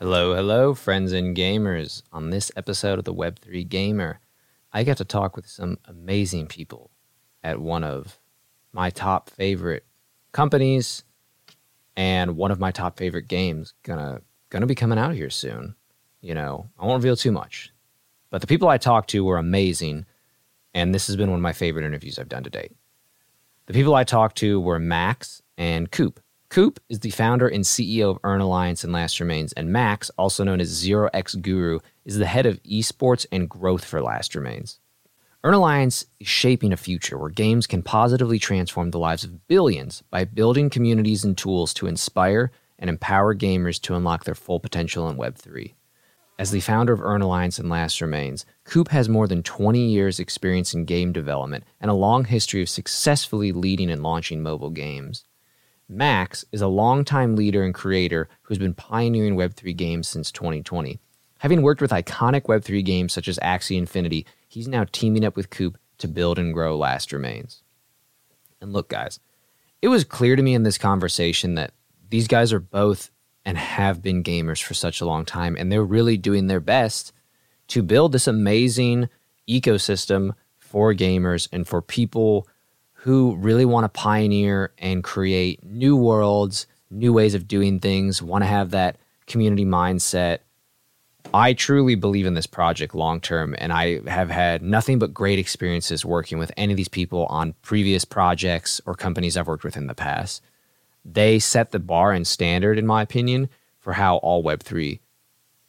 Hello, hello, friends and gamers. On this episode of the Web3 Gamer, I got to talk with some amazing people at one of my top favorite companies and one of my top favorite games gonna gonna be coming out here soon. You know, I won't reveal too much. But the people I talked to were amazing, and this has been one of my favorite interviews I've done to date. The people I talked to were Max and Coop. Coop is the founder and CEO of Earn Alliance and Last Remains, and Max, also known as Zero X Guru, is the head of esports and growth for Last Remains. Earn Alliance is shaping a future where games can positively transform the lives of billions by building communities and tools to inspire and empower gamers to unlock their full potential in Web3. As the founder of Earn Alliance and Last Remains, Coop has more than 20 years' experience in game development and a long history of successfully leading and launching mobile games. Max is a longtime leader and creator who's been pioneering Web3 games since 2020. Having worked with iconic Web3 games such as Axie Infinity, he's now teaming up with Coop to build and grow Last Remains. And look, guys, it was clear to me in this conversation that these guys are both and have been gamers for such a long time, and they're really doing their best to build this amazing ecosystem for gamers and for people who really want to pioneer and create new worlds, new ways of doing things, want to have that community mindset. I truly believe in this project long term, and I have had nothing but great experiences working with any of these people on previous projects or companies I've worked with in the past. They set the bar and standard, in my opinion, for how all Web3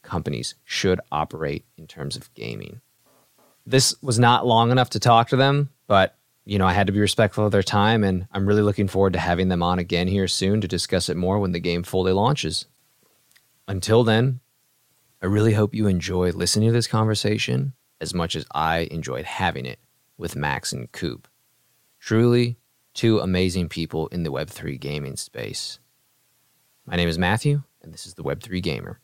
companies should operate in terms of gaming. This was not long enough to talk to them, but you know, I had to be respectful of their time, and I'm really looking forward to having them on again here soon to discuss it more when the game fully launches. Until then, I really hope you enjoy listening to this conversation as much as I enjoyed having it with Max and Coop. Truly, two amazing people in the Web3 gaming space. My name is Matthew, and this is the Web3 Gamer.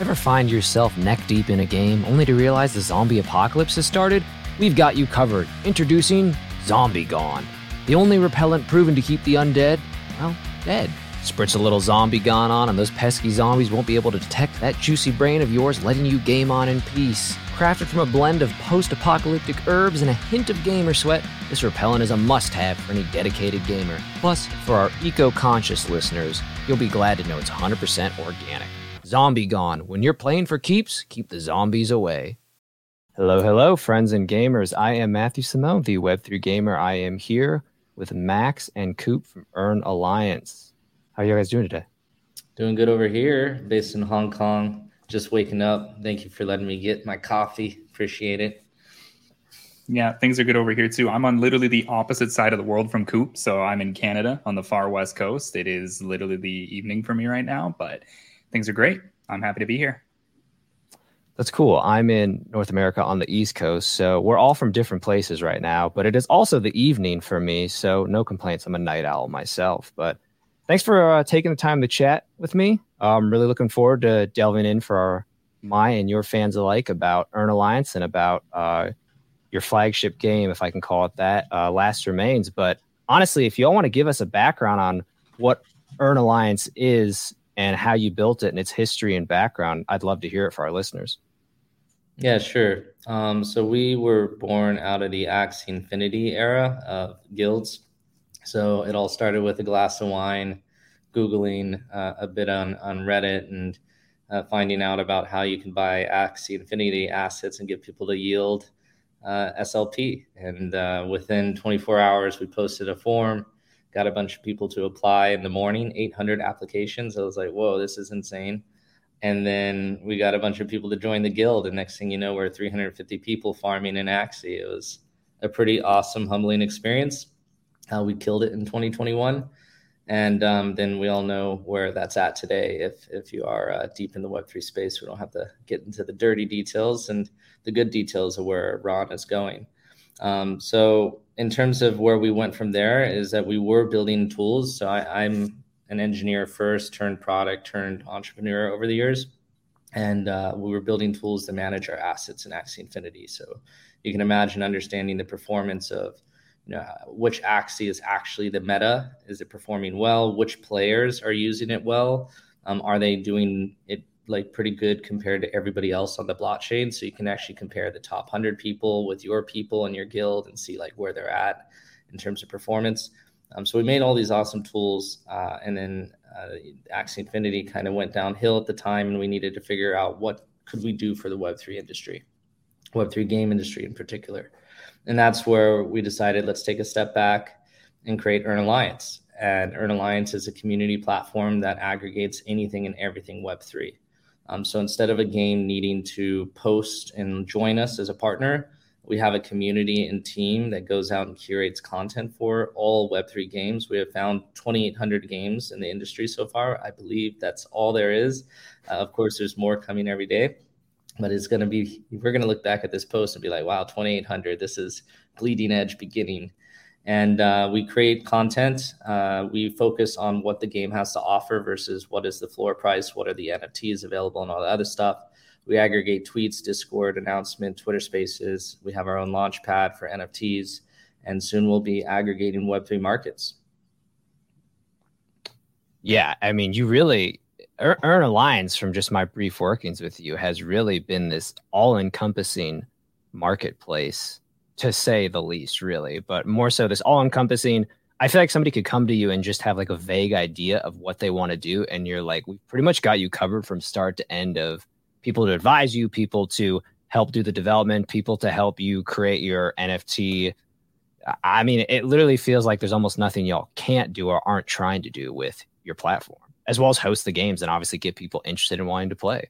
Ever find yourself neck deep in a game only to realize the zombie apocalypse has started? We've got you covered. Introducing Zombie Gone, the only repellent proven to keep the undead, well, dead. Spritz a little zombie gone on, and those pesky zombies won't be able to detect that juicy brain of yours, letting you game on in peace. Crafted from a blend of post apocalyptic herbs and a hint of gamer sweat, this repellent is a must have for any dedicated gamer. Plus, for our eco conscious listeners, you'll be glad to know it's 100% organic. Zombie Gone. When you're playing for keeps, keep the zombies away. Hello, hello, friends and gamers. I am Matthew Simone, the Web3 gamer. I am here with Max and Coop from Earn Alliance. How are you guys doing today? Doing good over here, based in Hong Kong. Just waking up. Thank you for letting me get my coffee. Appreciate it. Yeah, things are good over here too. I'm on literally the opposite side of the world from Coop. So I'm in Canada on the far west coast. It is literally the evening for me right now, but things are great. I'm happy to be here. That's cool. I'm in North America on the East Coast, so we're all from different places right now, but it is also the evening for me, so no complaints. I'm a night owl myself, but thanks for uh, taking the time to chat with me. I'm really looking forward to delving in for our, my and your fans alike about Earn Alliance and about uh, your flagship game, if I can call it that, uh, Last Remains. But honestly, if you all want to give us a background on what Earn Alliance is and how you built it and its history and background, I'd love to hear it for our listeners. Yeah, sure. Um, so we were born out of the Axie Infinity era of guilds. So it all started with a glass of wine, Googling uh, a bit on, on Reddit and uh, finding out about how you can buy Axie Infinity assets and get people to yield uh, SLP. And uh, within 24 hours, we posted a form, got a bunch of people to apply in the morning, 800 applications. I was like, whoa, this is insane. And then we got a bunch of people to join the guild. And next thing you know we're 350 people farming in axie. It was a pretty awesome humbling experience. How we killed it in 2021 and um, then we all know where that's at today if if you are uh, deep in the web3 space. We don't have to get into the dirty details and the good details of where ron is going. Um, so in terms of where we went from there is that we were building tools so I, i'm an engineer first, turned product, turned entrepreneur over the years, and uh, we were building tools to manage our assets in Axie Infinity. So you can imagine understanding the performance of you know, which Axie is actually the meta. Is it performing well? Which players are using it well? Um, are they doing it like pretty good compared to everybody else on the blockchain? So you can actually compare the top 100 people with your people and your guild and see like where they're at in terms of performance. Um, so we made all these awesome tools, uh, and then uh, Axie Infinity kind of went downhill at the time, and we needed to figure out what could we do for the Web3 industry, Web3 game industry in particular. And that's where we decided let's take a step back and create Earn Alliance. And Earn Alliance is a community platform that aggregates anything and everything Web3. Um, so instead of a game needing to post and join us as a partner, we have a community and team that goes out and curates content for all Web3 games. We have found 2,800 games in the industry so far. I believe that's all there is. Uh, of course, there's more coming every day but it's going to be we're going to look back at this post and be like wow 2800 this is bleeding edge beginning and uh, we create content uh, we focus on what the game has to offer versus what is the floor price what are the nfts available and all the other stuff. We aggregate tweets discord announcement twitter spaces. We have our own launch pad for nfts and soon we'll be aggregating web3 markets. Yeah i mean you really Earn Alliance, from just my brief workings with you, has really been this all encompassing marketplace, to say the least, really. But more so, this all encompassing. I feel like somebody could come to you and just have like a vague idea of what they want to do. And you're like, we've pretty much got you covered from start to end of people to advise you, people to help do the development, people to help you create your NFT. I mean, it literally feels like there's almost nothing y'all can't do or aren't trying to do with your platform as well as host the games and obviously get people interested in wanting to play.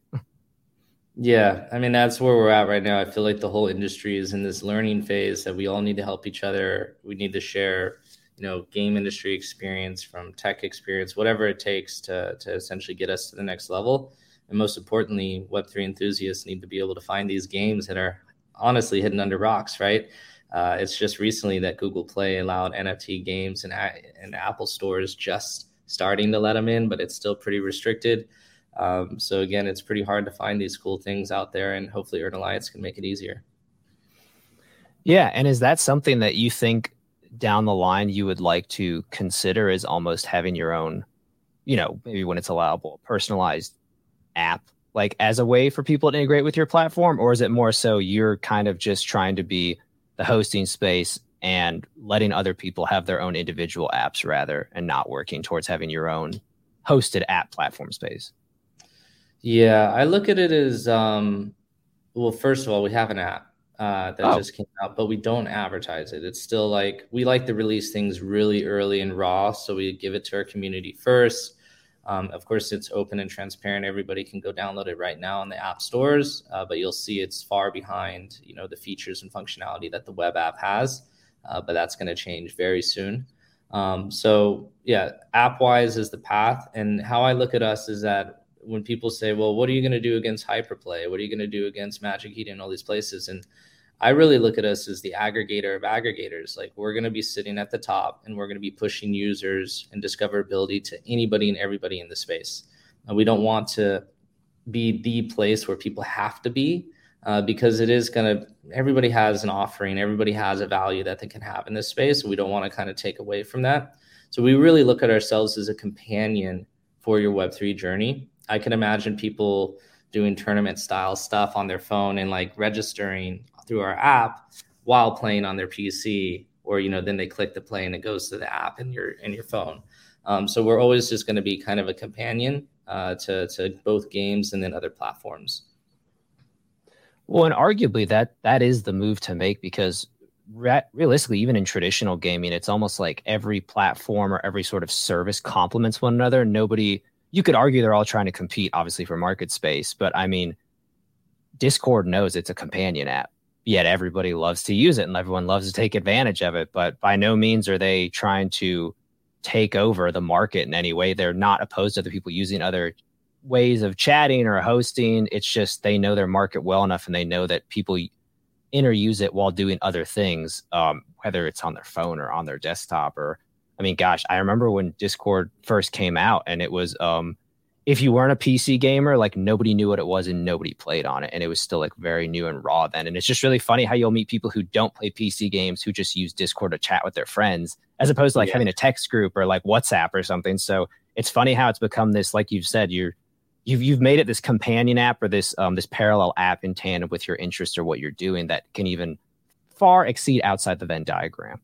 Yeah, I mean that's where we're at right now. I feel like the whole industry is in this learning phase that we all need to help each other. We need to share, you know, game industry experience from tech experience, whatever it takes to to essentially get us to the next level. And most importantly, Web3 enthusiasts need to be able to find these games that are honestly hidden under rocks, right? Uh, it's just recently that Google Play allowed NFT games and, and Apple stores just starting to let them in, but it's still pretty restricted. Um, so again, it's pretty hard to find these cool things out there, and hopefully, Earn Alliance can make it easier. Yeah, and is that something that you think down the line you would like to consider as almost having your own, you know, maybe when it's allowable, personalized app, like as a way for people to integrate with your platform, or is it more so you're kind of just trying to be the hosting space and letting other people have their own individual apps rather and not working towards having your own hosted app platform space yeah i look at it as um, well first of all we have an app uh, that oh. just came out but we don't advertise it it's still like we like to release things really early and raw so we give it to our community first um, of course it's open and transparent everybody can go download it right now in the app stores uh, but you'll see it's far behind you know the features and functionality that the web app has uh, but that's going to change very soon. Um, so yeah, app wise is the path. And how I look at us is that when people say, well, what are you going to do against Hyperplay? What are you going to do against Magic Eden and all these places? And I really look at us as the aggregator of aggregators. Like we're going to be sitting at the top and we're going to be pushing users and discoverability to anybody and everybody in the space. And we don't want to be the place where people have to be uh, because it is going to everybody has an offering everybody has a value that they can have in this space And we don't want to kind of take away from that so we really look at ourselves as a companion for your web3 journey i can imagine people doing tournament style stuff on their phone and like registering through our app while playing on their pc or you know then they click the play and it goes to the app in your in your phone um, so we're always just going to be kind of a companion uh, to, to both games and then other platforms well, and arguably that that is the move to make because re- realistically, even in traditional gaming, it's almost like every platform or every sort of service complements one another. Nobody, you could argue they're all trying to compete, obviously, for market space. But I mean, Discord knows it's a companion app, yet everybody loves to use it and everyone loves to take advantage of it. But by no means are they trying to take over the market in any way. They're not opposed to other people using other ways of chatting or hosting. It's just they know their market well enough and they know that people interuse it while doing other things, um, whether it's on their phone or on their desktop or I mean, gosh, I remember when Discord first came out and it was um if you weren't a PC gamer, like nobody knew what it was and nobody played on it. And it was still like very new and raw then. And it's just really funny how you'll meet people who don't play PC games who just use Discord to chat with their friends, as opposed to like yeah. having a text group or like WhatsApp or something. So it's funny how it's become this, like you've said, you're you've you've made it this companion app or this um this parallel app in tandem with your interest or what you're doing that can even far exceed outside the Venn diagram.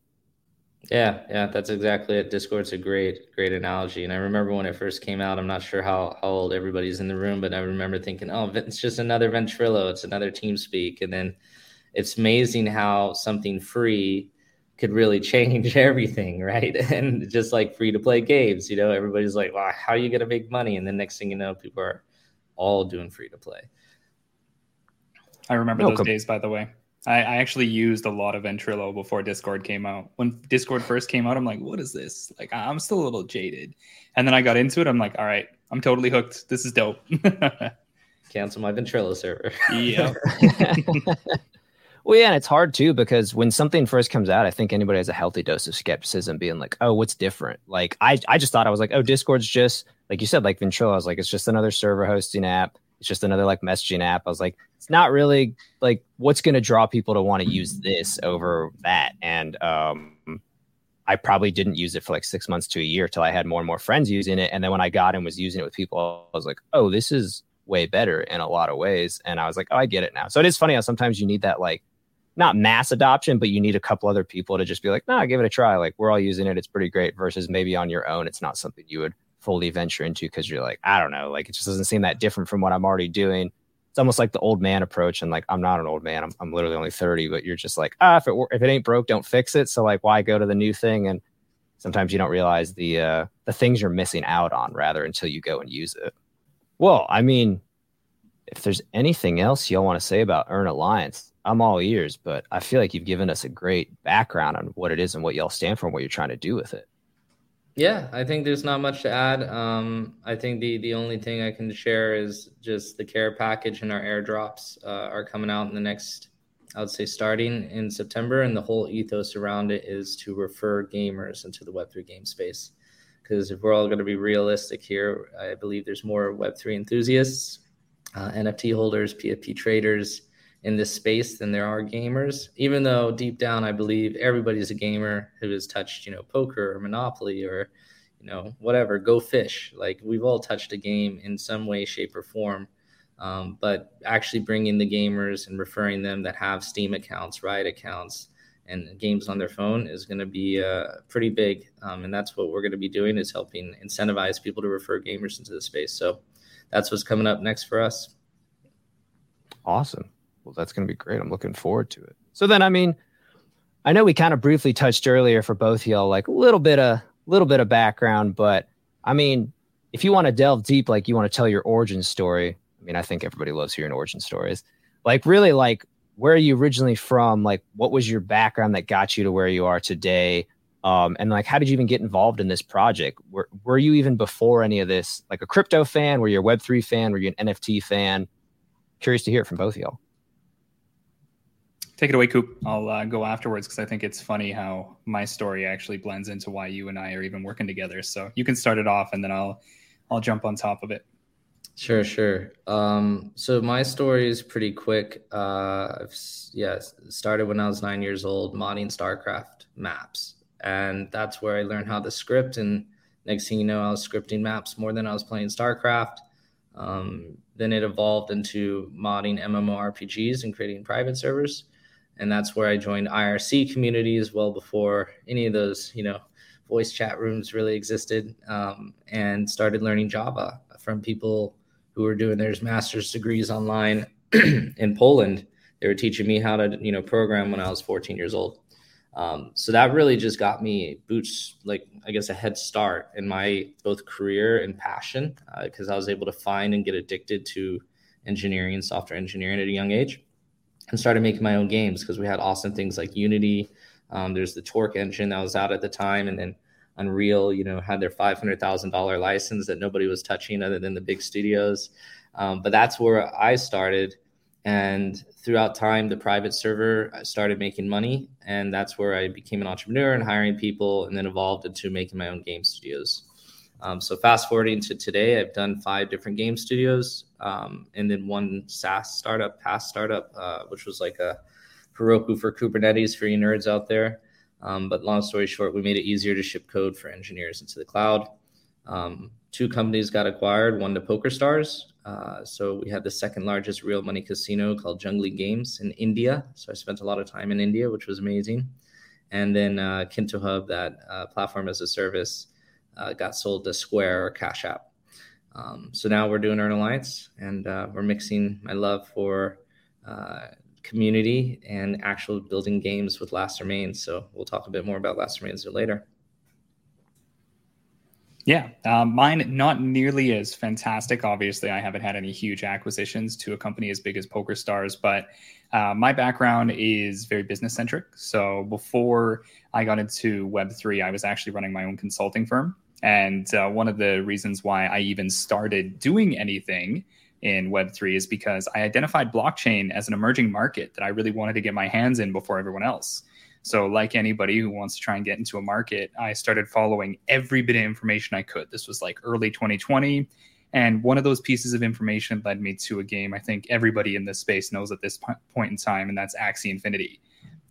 Yeah, yeah, that's exactly it. Discord's a great, great analogy. And I remember when it first came out, I'm not sure how, how old everybody's in the room, but I remember thinking, oh, it's just another Ventrilo, it's another TeamSpeak. And then it's amazing how something free could really change everything, right? And just like free to play games, you know, everybody's like, wow, how are you going to make money? And the next thing you know, people are all doing free to play. I remember no, those com- days, by the way. I, I, actually used a lot of Ventrilo before Discord came out. When Discord first came out, I'm like, what is this? Like, I'm still a little jaded. And then I got into it. I'm like, all right, I'm totally hooked. This is dope. Cancel my Ventrilo server. yeah. well, yeah, and it's hard too because when something first comes out, I think anybody has a healthy dose of skepticism, being like, "Oh, what's different?" Like, I, I just thought I was like, "Oh, Discord's just like you said, like Ventrilo." I was like, "It's just another server hosting app." It's just another like messaging app. I was like, it's not really like what's going to draw people to want to use this over that. And um, I probably didn't use it for like six months to a year till I had more and more friends using it. And then when I got and was using it with people, I was like, oh, this is way better in a lot of ways. And I was like, oh, I get it now. So it is funny how sometimes you need that like not mass adoption, but you need a couple other people to just be like, nah, give it a try. Like we're all using it. It's pretty great versus maybe on your own, it's not something you would fully venture into because you're like, I don't know, like it just doesn't seem that different from what I'm already doing. It's almost like the old man approach, and like I'm not an old man. I'm, I'm literally only 30, but you're just like, ah, if it if it ain't broke, don't fix it. So like, why go to the new thing? And sometimes you don't realize the uh, the things you're missing out on rather until you go and use it. Well, I mean, if there's anything else y'all want to say about Earn Alliance, I'm all ears. But I feel like you've given us a great background on what it is and what y'all stand for and what you're trying to do with it. Yeah, I think there's not much to add. Um, I think the the only thing I can share is just the care package and our airdrops uh, are coming out in the next, I would say, starting in September, and the whole ethos around it is to refer gamers into the Web three game space. Because if we're all going to be realistic here, I believe there's more Web three enthusiasts, uh, NFT holders, PFP traders, in this space than there are gamers even though deep down i believe everybody's a gamer who has touched you know poker or monopoly or you know whatever go fish. Like we've all touched a game in some way shape or form. Um, but actually bringing the gamers and referring them that have steam accounts riot accounts and games on their phone is going to be uh, pretty big. Um, and that's what we're going to be doing is helping incentivize people to refer gamers into the space. So that's what's coming up next for us. Awesome well, that's going to be great. I'm looking forward to it. So then, I mean, I know we kind of briefly touched earlier for both y'all, like a little bit of little bit of background, but I mean, if you want to delve deep, like you want to tell your origin story. I mean, I think everybody loves hearing origin stories. Like, really, like where are you originally from? Like, what was your background that got you to where you are today? Um, and like, how did you even get involved in this project? Were, were you even before any of this, like a crypto fan? Were you a Web3 fan? Were you an NFT fan? Curious to hear it from both of y'all. Take it away, Coop. I'll uh, go afterwards because I think it's funny how my story actually blends into why you and I are even working together. So you can start it off, and then I'll I'll jump on top of it. Sure, sure. Um, so my story is pretty quick. Uh, I've, yeah, started when I was nine years old, modding StarCraft maps, and that's where I learned how to script. And next thing you know, I was scripting maps more than I was playing StarCraft. Um, then it evolved into modding MMORPGs and creating private servers and that's where I joined IRC communities well before any of those, you know, voice chat rooms really existed, um, and started learning Java from people who were doing their master's degrees online in Poland. They were teaching me how to, you know, program when I was 14 years old. Um, so that really just got me boots, like I guess a head start in my both career and passion, because uh, I was able to find and get addicted to engineering and software engineering at a young age and started making my own games because we had awesome things like Unity. Um, there's the Torque engine that was out at the time, and then Unreal, you know, had their five hundred thousand dollar license that nobody was touching other than the big studios. Um, but that's where I started, And throughout time, the private server I started making money, and that's where I became an entrepreneur and hiring people, and then evolved into making my own game studios. Um, so fast forwarding to today, I've done five different game studios, um, and then one SaaS startup, PaaS startup, uh, which was like a Heroku for Kubernetes for you nerds out there. Um, but long story short, we made it easier to ship code for engineers into the cloud. Um, two companies got acquired, one to PokerStars. Uh, so we had the second largest real money casino called Junglee Games in India. So I spent a lot of time in India, which was amazing. And then uh, KintoHub, that uh, platform as a service, uh, got sold to Square or Cash App. Um, so now we're doing Earn Alliance, and uh, we're mixing my love for uh, community and actual building games with Last Remains. So we'll talk a bit more about Last Remains later. Yeah, um, mine not nearly as fantastic. Obviously, I haven't had any huge acquisitions to a company as big as PokerStars, but uh, my background is very business centric. So before I got into Web3, I was actually running my own consulting firm. And uh, one of the reasons why I even started doing anything in Web3 is because I identified blockchain as an emerging market that I really wanted to get my hands in before everyone else. So, like anybody who wants to try and get into a market, I started following every bit of information I could. This was like early 2020. And one of those pieces of information led me to a game I think everybody in this space knows at this point in time, and that's Axie Infinity.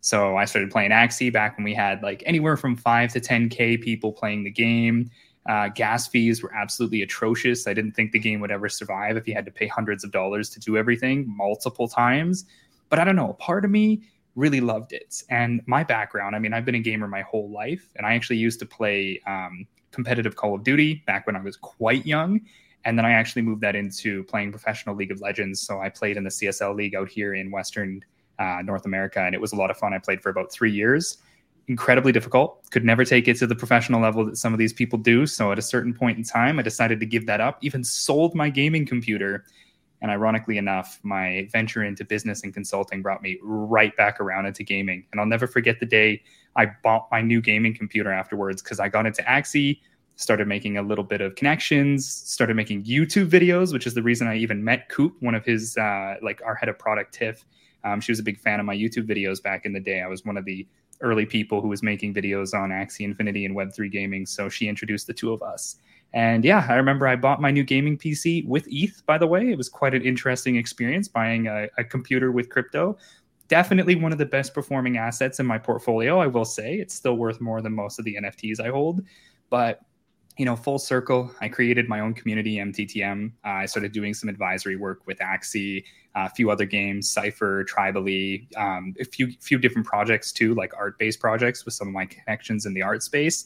So I started playing Axie back when we had like anywhere from five to 10K people playing the game. Uh, gas fees were absolutely atrocious. I didn't think the game would ever survive if you had to pay hundreds of dollars to do everything multiple times. But I don't know. Part of me really loved it. And my background, I mean, I've been a gamer my whole life, and I actually used to play um, competitive Call of Duty back when I was quite young. And then I actually moved that into playing professional League of Legends. So I played in the CSL League out here in Western uh, North America, and it was a lot of fun. I played for about three years. Incredibly difficult. Could never take it to the professional level that some of these people do. So at a certain point in time, I decided to give that up. Even sold my gaming computer. And ironically enough, my venture into business and consulting brought me right back around into gaming. And I'll never forget the day I bought my new gaming computer afterwards because I got into Axie, started making a little bit of connections, started making YouTube videos, which is the reason I even met Coop, one of his, uh, like our head of product, Tiff um, she was a big fan of my YouTube videos back in the day. I was one of the early people who was making videos on Axie Infinity and Web3 gaming. So she introduced the two of us. And yeah, I remember I bought my new gaming PC with ETH, by the way. It was quite an interesting experience buying a, a computer with crypto. Definitely one of the best performing assets in my portfolio, I will say. It's still worth more than most of the NFTs I hold. But you know, full circle, I created my own community, MTTM. Uh, I started doing some advisory work with Axie, uh, a few other games, Cypher, Tribally, um, a few few different projects too, like art based projects with some of my connections in the art space.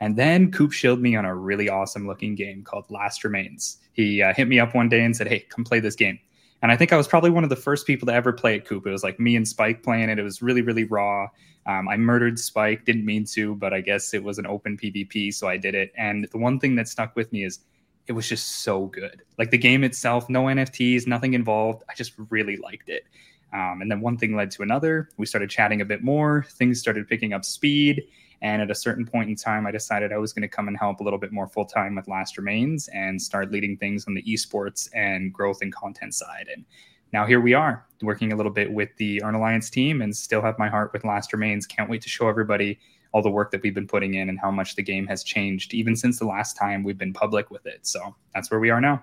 And then Coop showed me on a really awesome looking game called Last Remains. He uh, hit me up one day and said, "Hey, come play this game." And I think I was probably one of the first people to ever play at Coop. It was like me and Spike playing it. It was really, really raw. Um, I murdered Spike, didn't mean to, but I guess it was an open PvP, so I did it. And the one thing that stuck with me is it was just so good. Like the game itself, no NFTs, nothing involved. I just really liked it. Um, and then one thing led to another. We started chatting a bit more. Things started picking up speed. And at a certain point in time, I decided I was going to come and help a little bit more full time with Last Remains and start leading things on the esports and growth and content side. And now here we are working a little bit with the Earn Alliance team and still have my heart with Last Remains. Can't wait to show everybody all the work that we've been putting in and how much the game has changed even since the last time we've been public with it. So that's where we are now.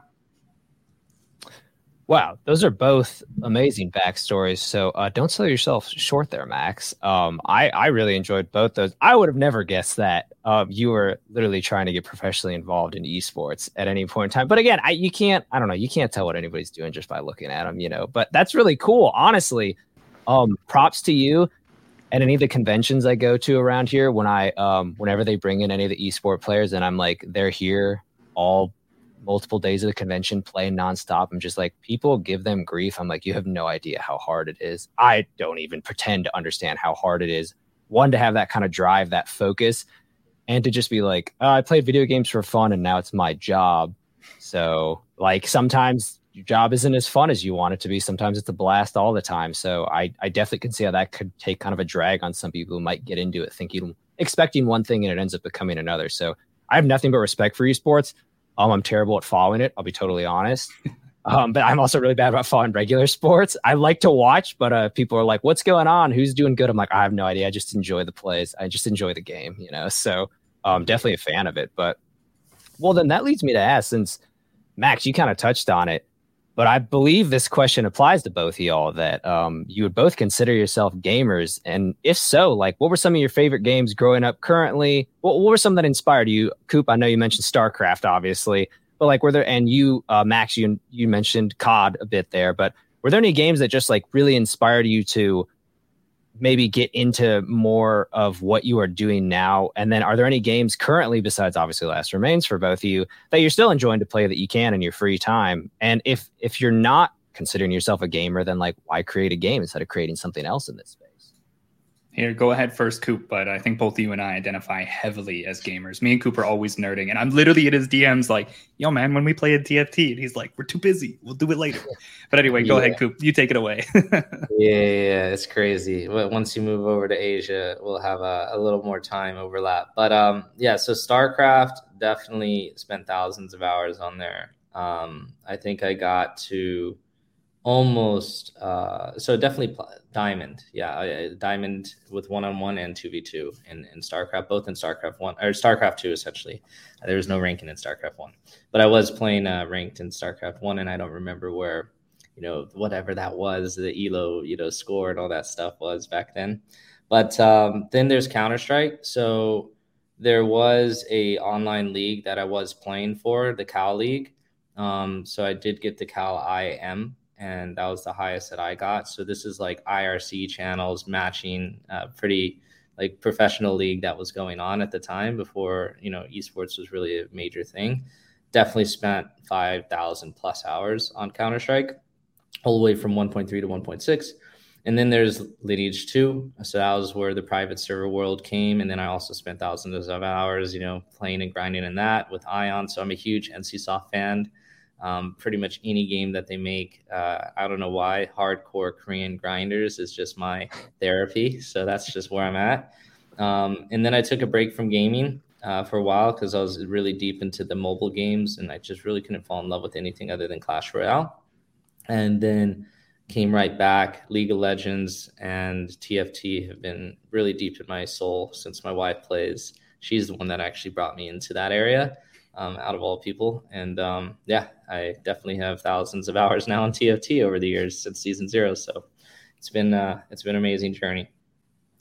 Wow, those are both amazing backstories. So uh, don't sell yourself short there, Max. Um, I I really enjoyed both those. I would have never guessed that um, you were literally trying to get professionally involved in esports at any point in time. But again, I you can't. I don't know. You can't tell what anybody's doing just by looking at them, you know. But that's really cool, honestly. Um, props to you. At any of the conventions I go to around here, when I um, whenever they bring in any of the esport players, and I'm like, they're here all multiple days of the convention playing nonstop. I'm just like, people give them grief. I'm like, you have no idea how hard it is. I don't even pretend to understand how hard it is. One, to have that kind of drive, that focus, and to just be like, oh, I played video games for fun and now it's my job. So, like, sometimes your job isn't as fun as you want it to be. Sometimes it's a blast all the time. So, I, I definitely can see how that could take kind of a drag on some people who might get into it thinking, expecting one thing and it ends up becoming another. So, I have nothing but respect for esports. Um, I'm terrible at following it. I'll be totally honest. Um, but I'm also really bad about following regular sports. I like to watch, but uh, people are like, "What's going on? Who's doing good?" I'm like, I have no idea. I just enjoy the plays. I just enjoy the game, you know. So, um, definitely a fan of it. But well, then that leads me to ask, since Max, you kind of touched on it, but I believe this question applies to both of y'all that um, you would both consider yourself gamers, and if so, like, what were some of your favorite games growing up? Currently, what, what were some that inspired you? Coop, I know you mentioned StarCraft, obviously but like, were there and you, uh, Max, you you mentioned COD a bit there, but were there any games that just like really inspired you to maybe get into more of what you are doing now? And then, are there any games currently besides obviously Last Remains for both of you that you're still enjoying to play that you can in your free time? And if if you're not considering yourself a gamer, then like, why create a game instead of creating something else in this space? Here, go ahead first, Coop. But I think both you and I identify heavily as gamers. Me and Coop are always nerding, and I'm literally at his DMs like, "Yo, man, when we play a TFT," and he's like, "We're too busy. We'll do it later." But anyway, go ahead, Coop. You take it away. yeah, yeah, it's crazy. But Once you move over to Asia, we'll have a, a little more time overlap. But um, yeah, so StarCraft definitely spent thousands of hours on there. Um, I think I got to almost uh, so definitely pl- diamond. Yeah diamond with one-on-one and 2v2 in, in starcraft both in starcraft 1 or starcraft 2 essentially. There was no ranking in starcraft 1 but i was playing uh, ranked in starcraft 1 and i don't remember where you know whatever that was the elo you know score and all that stuff was back then. But um, then there's counter-strike. So there was a online league that i was playing for the cal league. Um, so i did get the cal im and that was the highest that I got. So this is like IRC channels matching uh, pretty like professional league that was going on at the time before you know esports was really a major thing. Definitely spent five thousand plus hours on Counter Strike, all the way from 1.3 to 1.6. And then there's Lineage 2. So that was where the private server world came. And then I also spent thousands of hours, you know, playing and grinding in that with Aion. So I'm a huge NCSoft fan um, pretty much any game that they make. Uh, I don't know why hardcore Korean grinders is just my therapy. So that's just where I'm at. Um, and then I took a break from gaming uh, for a while because I was really deep into the mobile games and I just really couldn't fall in love with anything other than Clash Royale. And then came right back. League of Legends and TFT have been really deep in my soul since my wife plays. She's the one that actually brought me into that area um, out of all people. And um, yeah, I definitely have thousands of hours now on TFT over the years since season zero. So it's been uh, it's been an amazing journey.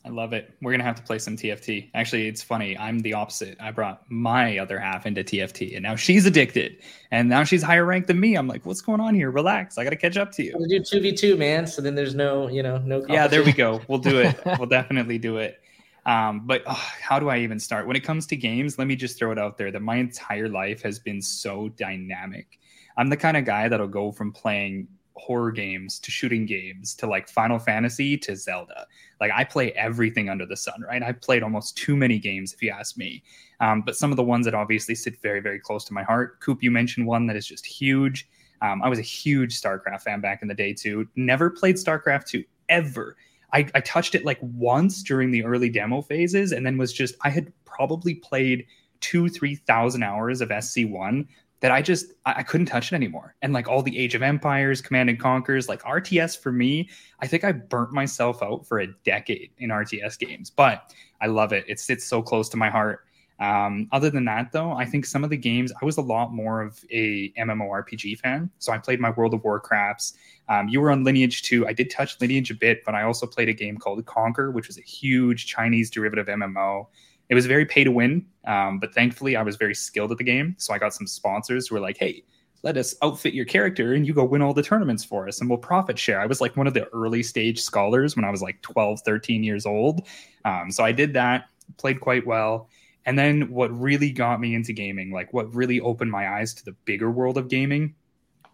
I love it. We're gonna have to play some TFT. Actually, it's funny. I'm the opposite. I brought my other half into TFT, and now she's addicted, and now she's higher ranked than me. I'm like, what's going on here? Relax. I gotta catch up to you. We'll do two v two, man. So then there's no, you know, no. Yeah, there we go. We'll do it. we'll definitely do it. Um, but oh, how do I even start? When it comes to games, let me just throw it out there that my entire life has been so dynamic. I'm the kind of guy that'll go from playing horror games to shooting games to like Final Fantasy to Zelda. Like I play everything under the sun, right? I've played almost too many games, if you ask me. Um, but some of the ones that obviously sit very, very close to my heart. Coop, you mentioned one that is just huge. Um, I was a huge StarCraft fan back in the day too. Never played StarCraft 2 ever. I, I touched it like once during the early demo phases and then was just I had probably played two, three thousand hours of SC1 that I just I, I couldn't touch it anymore. And like all the Age of Empires, Command and Conquers, like RTS for me, I think I burnt myself out for a decade in RTS games. But I love it. It sits so close to my heart. Um, other than that, though, I think some of the games I was a lot more of a MMORPG fan. So I played my World of Warcrafts. Um, you were on Lineage 2. I did touch Lineage a bit, but I also played a game called Conquer, which was a huge Chinese derivative MMO. It was very pay to win, um, but thankfully I was very skilled at the game. So I got some sponsors who were like, "Hey, let us outfit your character and you go win all the tournaments for us and we'll profit share. I was like one of the early stage scholars when I was like 12, 13 years old. Um, so I did that, played quite well. And then what really got me into gaming, like what really opened my eyes to the bigger world of gaming,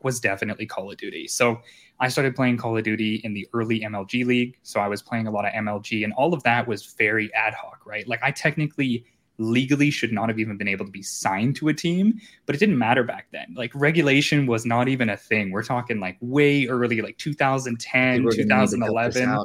was definitely Call of Duty. So I started playing Call of Duty in the early MLG League. So I was playing a lot of MLG, and all of that was very ad hoc, right? Like I technically legally should not have even been able to be signed to a team, but it didn't matter back then. Like regulation was not even a thing. We're talking like way early, like 2010, 2011.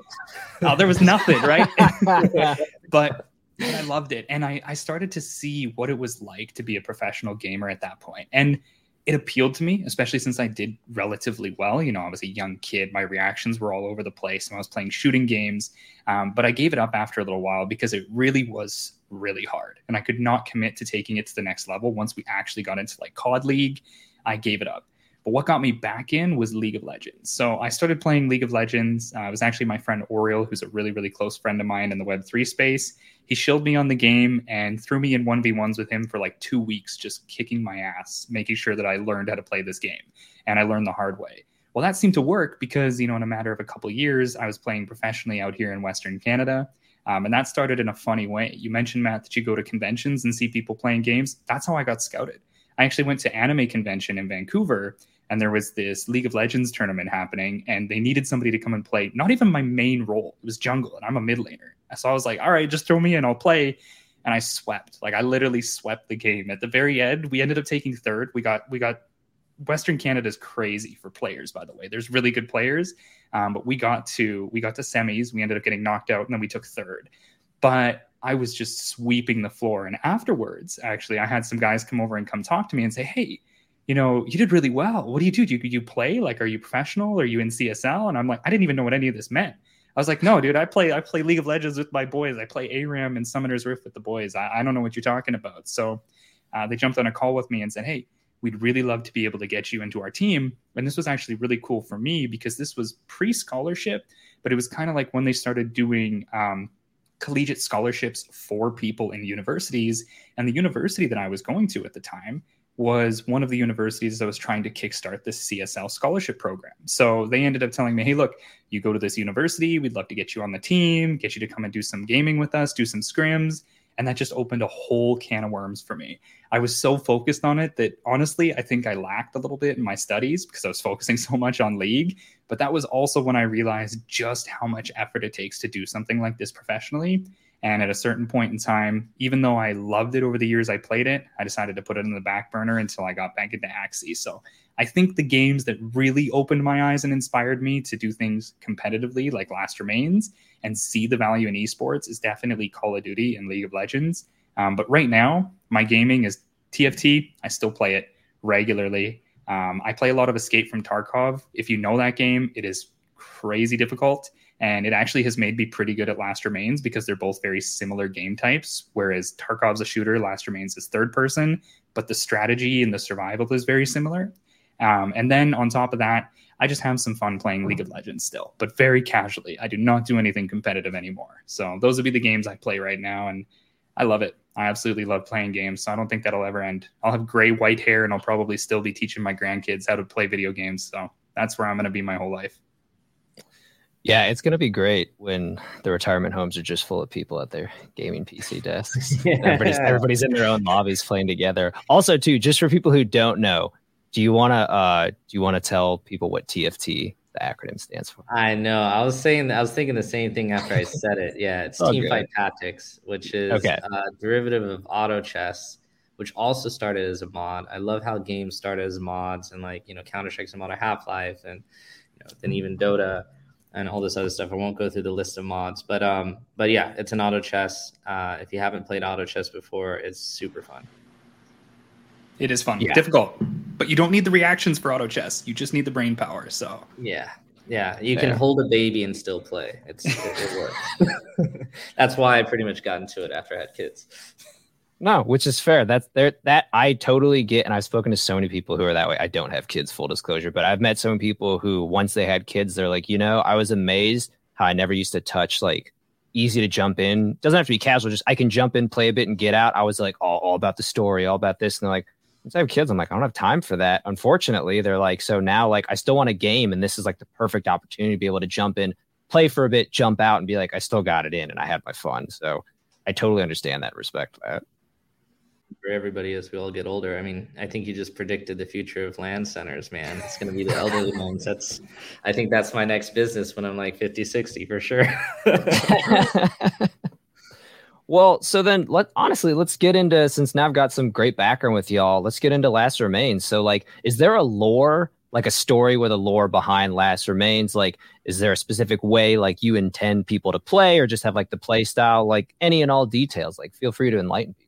oh, there was nothing, right? but I loved it. And I, I started to see what it was like to be a professional gamer at that point. And it appealed to me, especially since I did relatively well. You know, I was a young kid. My reactions were all over the place. And I was playing shooting games. Um, but I gave it up after a little while because it really was really hard. And I could not commit to taking it to the next level. Once we actually got into like COD League, I gave it up. But what got me back in was League of Legends. So I started playing League of Legends. Uh, it was actually my friend Oriel, who's a really, really close friend of mine in the Web3 space. He shilled me on the game and threw me in 1v1s with him for like two weeks, just kicking my ass, making sure that I learned how to play this game. And I learned the hard way. Well, that seemed to work because, you know, in a matter of a couple years, I was playing professionally out here in Western Canada. Um, and that started in a funny way. You mentioned, Matt, that you go to conventions and see people playing games. That's how I got scouted. I actually went to anime convention in Vancouver and there was this League of Legends tournament happening, and they needed somebody to come and play. Not even my main role; it was jungle, and I'm a mid laner. So I was like, "All right, just throw me in, I'll play." And I swept, like I literally swept the game. At the very end, we ended up taking third. We got we got Western Canada's crazy for players, by the way. There's really good players, um, but we got to we got to semis. We ended up getting knocked out, and then we took third. But I was just sweeping the floor. And afterwards, actually, I had some guys come over and come talk to me and say, "Hey, you know, you did really well. What do you do? Do you, you play? Like, are you professional? Are you in CSL? And I'm like, I didn't even know what any of this meant. I was like, no, dude, I play I play League of Legends with my boys. I play ARAM and Summoner's Rift with the boys. I, I don't know what you're talking about. So uh, they jumped on a call with me and said, hey, we'd really love to be able to get you into our team. And this was actually really cool for me because this was pre scholarship, but it was kind of like when they started doing um, collegiate scholarships for people in universities. And the university that I was going to at the time was one of the universities that was trying to kickstart this CSL scholarship program. So they ended up telling me, hey, look, you go to this university, we'd love to get you on the team, get you to come and do some gaming with us, do some scrims. And that just opened a whole can of worms for me. I was so focused on it that honestly, I think I lacked a little bit in my studies because I was focusing so much on league. But that was also when I realized just how much effort it takes to do something like this professionally and at a certain point in time, even though I loved it over the years I played it, I decided to put it in the back burner until I got back into Axie. So I think the games that really opened my eyes and inspired me to do things competitively, like Last Remains, and see the value in esports is definitely Call of Duty and League of Legends. Um, but right now, my gaming is TFT. I still play it regularly. Um, I play a lot of Escape from Tarkov. If you know that game, it is crazy difficult. And it actually has made me pretty good at Last Remains because they're both very similar game types. Whereas Tarkov's a shooter, Last Remains is third person, but the strategy and the survival is very similar. Um, and then on top of that, I just have some fun playing League of Legends still, but very casually. I do not do anything competitive anymore. So those would be the games I play right now. And I love it. I absolutely love playing games. So I don't think that'll ever end. I'll have gray, white hair, and I'll probably still be teaching my grandkids how to play video games. So that's where I'm going to be my whole life. Yeah, it's gonna be great when the retirement homes are just full of people at their gaming PC desks. yeah. everybody's, everybody's in their own lobbies playing together. Also, too, just for people who don't know, do you want to uh, do you want to tell people what TFT the acronym stands for? I know. I was saying I was thinking the same thing after I said it. Yeah, it's oh, Team good. Fight Tactics, which is okay. a derivative of Auto Chess, which also started as a mod. I love how games started as mods and like you know Counter Strike's a mod of Half Life and you know, then even Dota and all this other stuff. I won't go through the list of mods, but um, but yeah, it's an auto chess. Uh, if you haven't played auto chess before, it's super fun. It is fun, yeah. difficult, but you don't need the reactions for auto chess. You just need the brain power. So yeah, yeah, you can hold a baby and still play. It's it, it works. That's why I pretty much got into it after I had kids. No, which is fair. That's there. That I totally get, and I've spoken to so many people who are that way. I don't have kids, full disclosure, but I've met so many people who, once they had kids, they're like, you know, I was amazed how I never used to touch like easy to jump in. Doesn't have to be casual. Just I can jump in, play a bit, and get out. I was like all, all about the story, all about this, and they're like, once I have kids, I'm like, I don't have time for that. Unfortunately, they're like, so now like I still want a game, and this is like the perfect opportunity to be able to jump in, play for a bit, jump out, and be like, I still got it in, and I had my fun. So I totally understand that, respect that for everybody as we all get older. I mean, I think you just predicted the future of LAN centers, man. It's going to be the elderly homes. That's, I think that's my next business when I'm like 50, 60 for sure. well, so then let honestly, let's get into since now I've got some great background with y'all. Let's get into Last Remains. So, like, is there a lore, like a story with a lore behind Last Remains? Like, is there a specific way like you intend people to play, or just have like the play style? Like, any and all details. Like, feel free to enlighten people.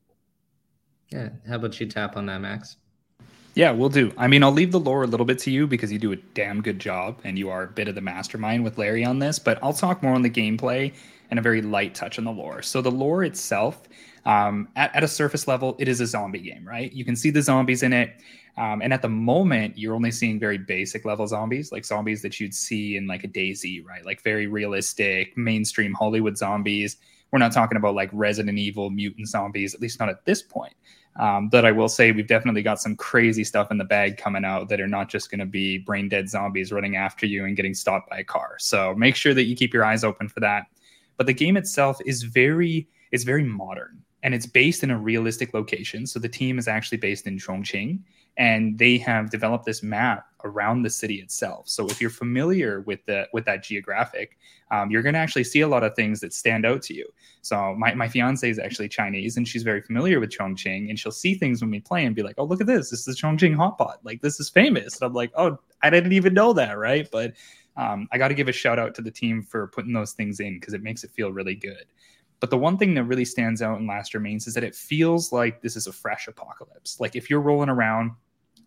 Yeah. How about you tap on that, Max? Yeah, we'll do. I mean, I'll leave the lore a little bit to you because you do a damn good job and you are a bit of the mastermind with Larry on this, but I'll talk more on the gameplay and a very light touch on the lore. So, the lore itself, um, at, at a surface level, it is a zombie game, right? You can see the zombies in it. Um, and at the moment, you're only seeing very basic level zombies, like zombies that you'd see in like a DayZ, right? Like very realistic, mainstream Hollywood zombies. We're not talking about like Resident Evil mutant zombies, at least not at this point. Um, but I will say we've definitely got some crazy stuff in the bag coming out that are not just going to be brain dead zombies running after you and getting stopped by a car. So make sure that you keep your eyes open for that. But the game itself is very it's very modern and it's based in a realistic location. So the team is actually based in Chongqing and they have developed this map around the city itself. So if you're familiar with the with that geographic, um, you're going to actually see a lot of things that stand out to you. So my my fiance is actually Chinese, and she's very familiar with Chongqing, and she'll see things when we play and be like, "Oh, look at this! This is Chongqing hot pot. Like this is famous." And I'm like, "Oh, I didn't even know that, right?" But um, I got to give a shout out to the team for putting those things in because it makes it feel really good. But the one thing that really stands out in Last Remains is that it feels like this is a fresh apocalypse. Like if you're rolling around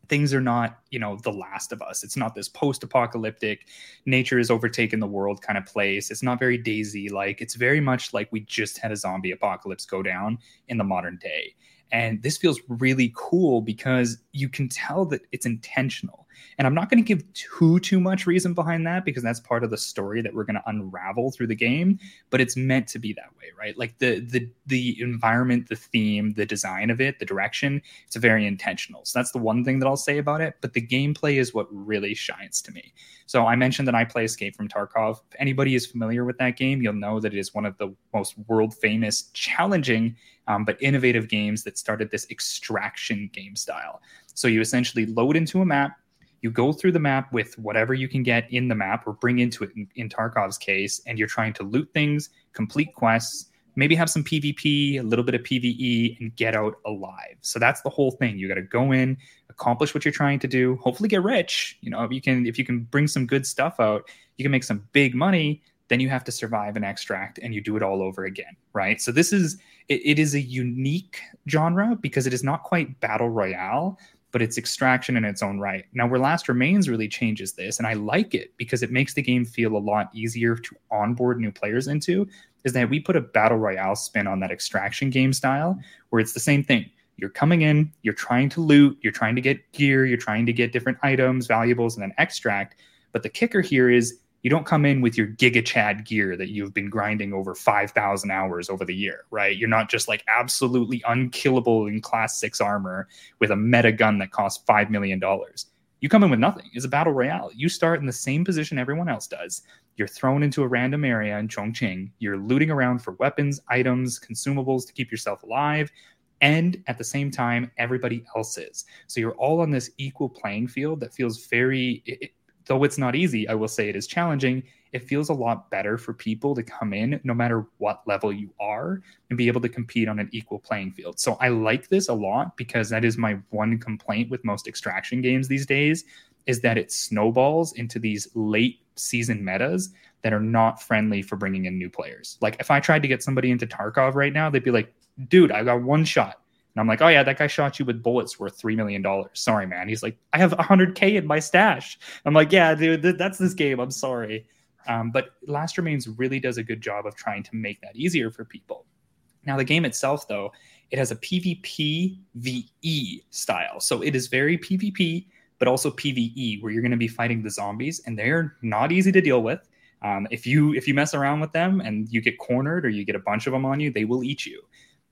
things are not you know the last of us. It's not this post-apocalyptic nature has overtaken the world kind of place. It's not very daisy like it's very much like we just had a zombie apocalypse go down in the modern day and this feels really cool because you can tell that it's intentional and I'm not going to give too too much reason behind that because that's part of the story that we're going to unravel through the game, but it's meant to be that way, right? Like the the the environment, the theme, the design of it, the direction, it's very intentional. So that's the one thing that I'll say about it, but the gameplay is what really shines to me. So I mentioned that I play Escape from Tarkov. If anybody is familiar with that game, you'll know that it is one of the most world famous, challenging, um, but innovative games that started this extraction game style. So you essentially load into a map, you go through the map with whatever you can get in the map or bring into it in, in, Tarkov's case, and you're trying to loot things, complete quests, maybe have some PvP, a little bit of PvE, and get out alive. So that's the whole thing. You got to go in, accomplish what you're trying to do, hopefully get rich. You know, if you can if you can bring some good stuff out, you can make some big money. Then you have to survive and extract, and you do it all over again, right? So this is it, it is a unique genre because it is not quite battle royale but it's extraction in its own right. Now, where Last Remains really changes this, and I like it because it makes the game feel a lot easier to onboard new players into, is that we put a battle royale spin on that extraction game style where it's the same thing. You're coming in, you're trying to loot, you're trying to get gear, you're trying to get different items, valuables, and then extract. But the kicker here is you don't come in with your giga chad gear that you've been grinding over 5000 hours over the year right? You're not just like absolutely unkillable in class 6 armor with a meta gun that costs 5 million dollars. You come in with nothing. It's a battle royale. You start in the same position everyone else does. You're thrown into a random area in chongqing. You're looting around for weapons items consumables to keep yourself alive and at the same time everybody else is. So you're all on this equal playing field that feels very it, though it's not easy, I will say it is challenging. It feels a lot better for people to come in, no matter what level you are, and be able to compete on an equal playing field. So I like this a lot because that is my one complaint with most extraction games these days is that it snowballs into these late season metas that are not friendly for bringing in new players. Like if I tried to get somebody into Tarkov right now, they'd be like, dude, I got one shot. And I'm like, oh yeah, that guy shot you with bullets worth three million dollars. Sorry, man. He's like, I have hundred k in my stash. I'm like, yeah, dude, th- that's this game. I'm sorry. Um, but Last Remains really does a good job of trying to make that easier for people. Now, the game itself, though, it has a PvP VE style. So it is very PvP, but also PvE, where you're going to be fighting the zombies, and they're not easy to deal with. Um, if you if you mess around with them and you get cornered or you get a bunch of them on you, they will eat you.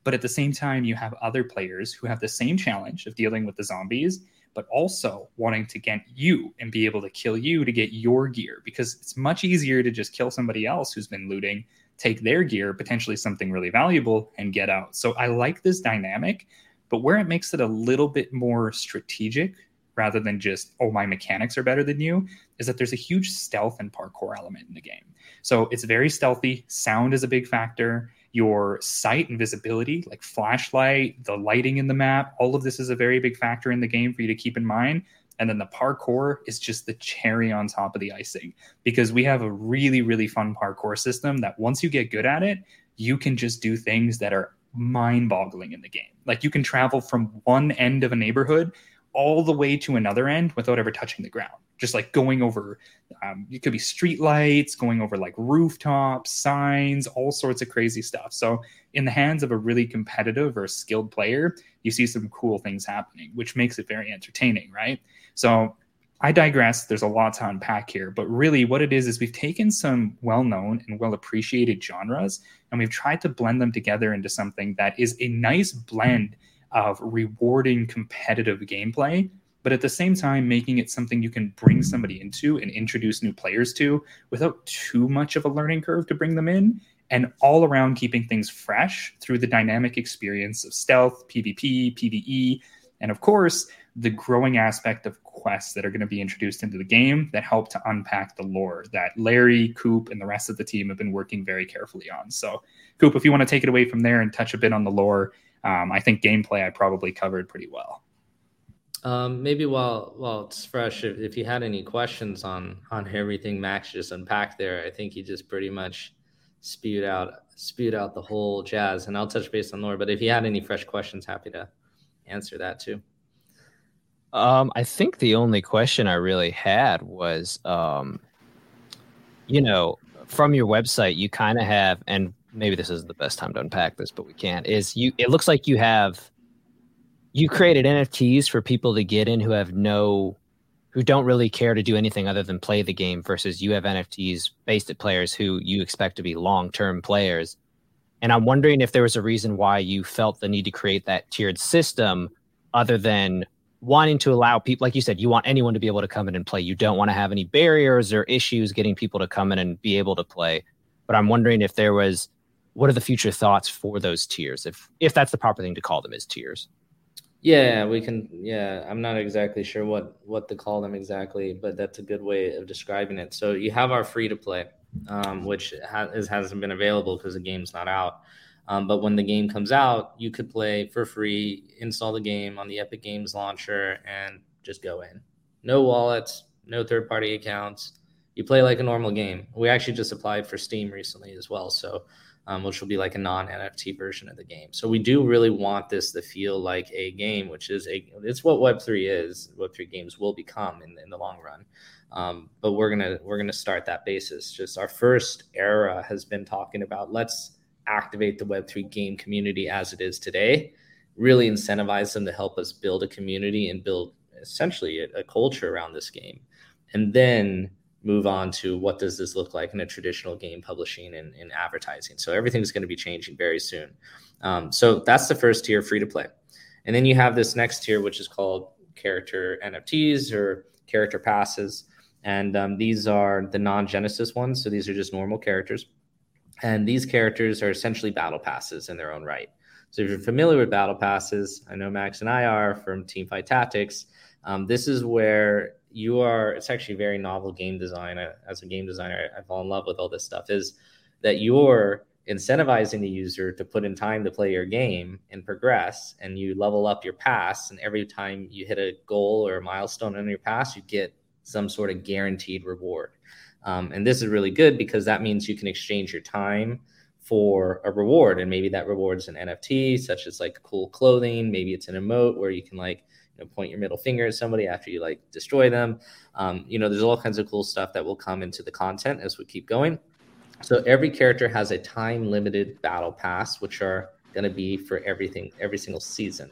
But at the same time, you have other players who have the same challenge of dealing with the zombies, but also wanting to get you and be able to kill you to get your gear because it's much easier to just kill somebody else who's been looting, take their gear, potentially something really valuable, and get out. So I like this dynamic, but where it makes it a little bit more strategic rather than just, oh, my mechanics are better than you, is that there's a huge stealth and parkour element in the game. So it's very stealthy. Sound is a big factor your sight and visibility, like flashlight, the lighting in the map, all of this is a very big factor in the game for you to keep in mind. And then the parkour is just the cherry on top of the icing because we have a really, really fun parkour system that once you get good at it, you can just do things that are mind boggling in the game. Like you can travel from one end of a neighborhood all the way to another end without ever touching the ground. Just like going over um, it could be street lights going over like rooftops signs all sorts of crazy stuff. So in the hands of a really competitive or skilled player you see some cool things happening which makes it very entertaining right? So i digress. There's a lot to unpack here. But really what it is is we've taken some well-known and well appreciated genres and we've tried to blend them together into something that is a nice blend of rewarding competitive gameplay but at the same time making it something you can bring somebody into and introduce new players to without too much of a learning curve to bring them in and all around keeping things fresh through the dynamic experience of stealth pvp pve and of course the growing aspect of quests that are going to be introduced into the game that help to unpack the lore that larry coop and the rest of the team have been working very carefully on. So coop if you want to take it away from there and touch a bit on the lore um, i think gameplay i probably covered pretty well um, maybe while while it's fresh, if, if you had any questions on on everything Max just unpacked there, I think he just pretty much spewed out spewed out the whole jazz. And I'll touch base on lore, but if you had any fresh questions, happy to answer that too. Um, I think the only question I really had was, um, you know, from your website, you kind of have, and maybe this is the best time to unpack this, but we can't. Is you? It looks like you have you created NFTs for people to get in who have no who don't really care to do anything other than play the game versus you have NFTs based at players who you expect to be long-term players. And I'm wondering if there was a reason why you felt the need to create that tiered system other than wanting to allow people like you said you want anyone to be able to come in and play. You don't want to have any barriers or issues getting people to come in and be able to play. But I'm wondering if there was what are the future thoughts for those tiers if if that's the proper thing to call them as tiers. Yeah, we can. Yeah, I'm not exactly sure what what to call them exactly, but that's a good way of describing it. So you have our free to play, um, which ha- hasn't been available because the game's not out. Um, but when the game comes out, you could play for free, install the game on the Epic Games launcher, and just go in. No wallets, no third party accounts. You play like a normal game. We actually just applied for Steam recently as well, so um, which will be like a non NFT version of the game. So we do really want this to feel like a game, which is a it's what Web three is. Web three games will become in, in the long run. Um, but we're gonna we're gonna start that basis. Just our first era has been talking about let's activate the Web three game community as it is today. Really incentivize them to help us build a community and build essentially a, a culture around this game, and then move on to what does this look like in a traditional game publishing and, and advertising. So everything's going to be changing very soon. Um, so that's the first tier, free to play. And then you have this next tier, which is called character NFTs or character passes. And um, these are the non Genesis ones. So these are just normal characters. And these characters are essentially battle passes in their own right. So if you're familiar with battle passes, I know Max and I are from Teamfight Tactics. Um, this is where you are it's actually very novel game design. As a game designer I, fall in love with all this stuff is that you're incentivizing the user to put in time to play your game and progress and you level up your pass and every time you hit a goal or a milestone on your pass you get some sort of guaranteed reward. Um, and this is really good because that means you can exchange your time for a reward and maybe that reward's an nft such as like cool clothing maybe it's an emote where you can like you know, point your middle finger at somebody after you like destroy them. Um, you know, there's all kinds of cool stuff that will come into the content as we keep going. So every character has a time limited battle pass, which are going to be for everything, every single season.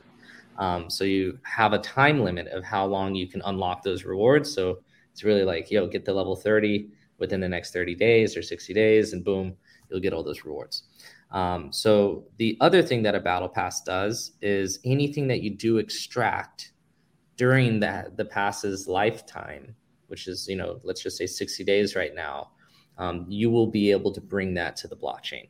Um, so you have a time limit of how long you can unlock those rewards. So it's really like, yo, get to level 30 within the next 30 days or 60 days, and boom, you'll get all those rewards. Um, so the other thing that a battle pass does is anything that you do extract during that the pass's lifetime, which is you know let's just say 60 days right now, um, you will be able to bring that to the blockchain.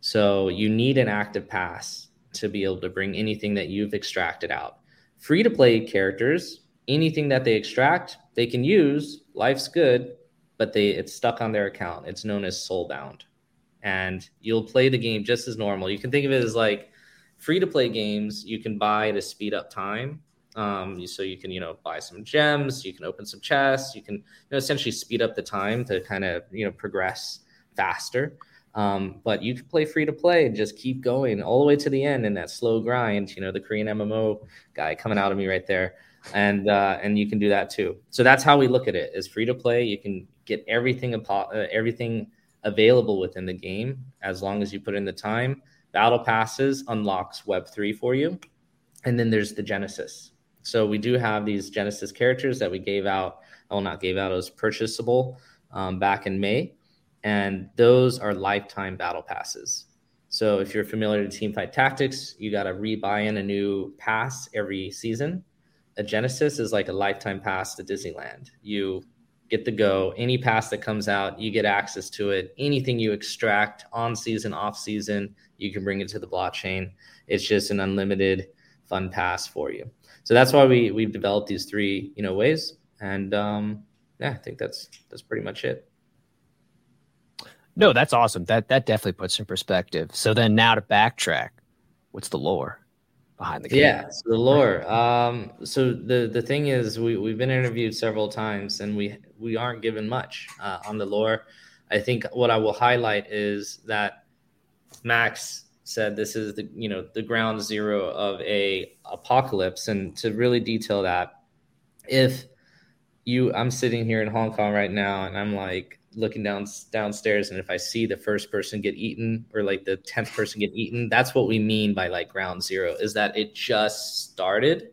So you need an active pass to be able to bring anything that you've extracted out. Free to play characters, anything that they extract, they can use. Life's good, but they it's stuck on their account. It's known as soulbound, and you'll play the game just as normal. You can think of it as like free to play games you can buy to speed up time um, so you can, you know, buy some gems, you can open some chests, you can, you know, essentially speed up the time to kind of, you know, progress faster. Um, but you can play free to play and just keep going all the way to the end in that slow grind. You know, the Korean MMO guy coming out of me right there. and uh, and you can do that too. So that's how we look at it. Is free to play. You can get everything uh, everything available within the game as long as you put in the time. Battle passes unlocks Web three for you, and then there's the Genesis. So we do have these Genesis characters that we gave out. Well, not gave out. It was purchasable um, back in May, and those are lifetime battle passes. So if you're familiar with Teamfight Tactics, you got to re-buy in a new pass every season. A Genesis is like a lifetime pass to Disneyland. You get the go. Any pass that comes out, you get access to it. Anything you extract on season, off season, you can bring it to the blockchain. It's just an unlimited fun pass for you. So that's why we we've developed these three you know ways. And um, yeah, I think that's that's pretty much it. No, that's awesome. That that definitely puts in perspective. So then now to backtrack, what's the lore behind the game? Yeah, so the lore. Um, so the the thing is, we we've been interviewed several times, and we we aren't given much uh, on the lore. I think what I will highlight is that Max said this is the you know the ground zero of a apocalypse, and to really detail that, if you, I'm sitting here in Hong Kong right now, and I'm like looking down downstairs and if i see the first person get eaten or like the 10th person get eaten that's what we mean by like ground zero is that it just started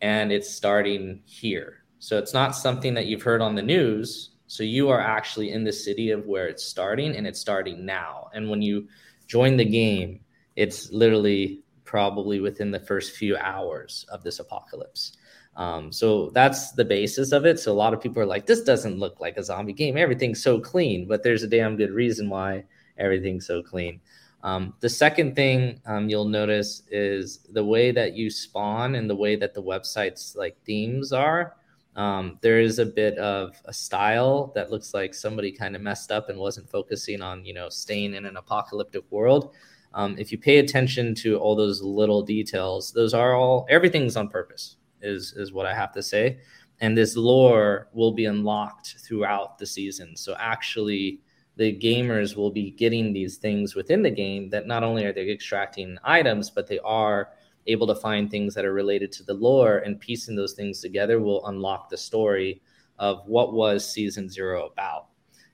and it's starting here. So it's not something that you've heard on the news. So you are actually in the city of where it's starting and it's starting now. And when you join the game it's literally probably within the first few hours of this apocalypse um, so that's the basis of it. So a lot of people are like, this doesn't look like a zombie game. Everything's so clean, but there's a damn good reason why everything's so clean. Um, the second thing um, you'll notice is the way that you spawn and the way that the website's like themes are. Um, there is a bit of a style that looks like somebody kind of messed up and wasn't focusing on, you know, staying in an apocalyptic world. Um, if you pay attention to all those little details, those are all everything's on purpose is is what I have to say. And this lore will be unlocked throughout the season. So actually, the gamers will be getting these things within the game that not only are they extracting items, but they are able to find things that are related to the lore and piecing those things together will unlock the story of what was season zero about.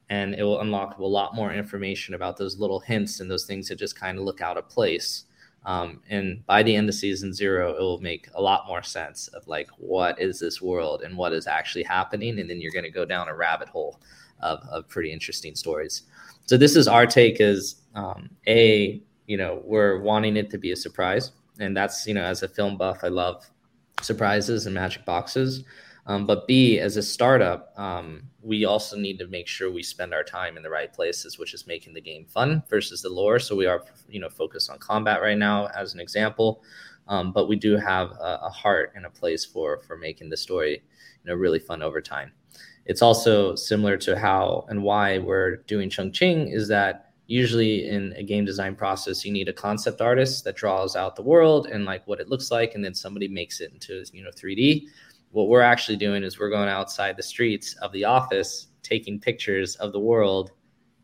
And it will unlock a lot more information about those little hints and those things that just kind of look out of place. Um, and by the end of season zero, it will make a lot more sense of like what is this world and what is actually happening, and then you're going to go down a rabbit hole of, of pretty interesting stories. So this is our take: is um, a you know we're wanting it to be a surprise, and that's you know as a film buff, I love surprises and magic boxes. Um, but B, as a startup, um, we also need to make sure we spend our time in the right places, which is making the game fun versus the lore. So we are, you know, focused on combat right now, as an example. Um, but we do have a, a, heart and a place for for making the story, you know, really fun over time. It's also similar to how and why we're doing Chongqing is that usually in a game design process you need a concept artist that draws out the world and like what it looks like and then somebody makes it into you know 3d what we're actually doing is we're going outside the streets of the office, taking pictures of the world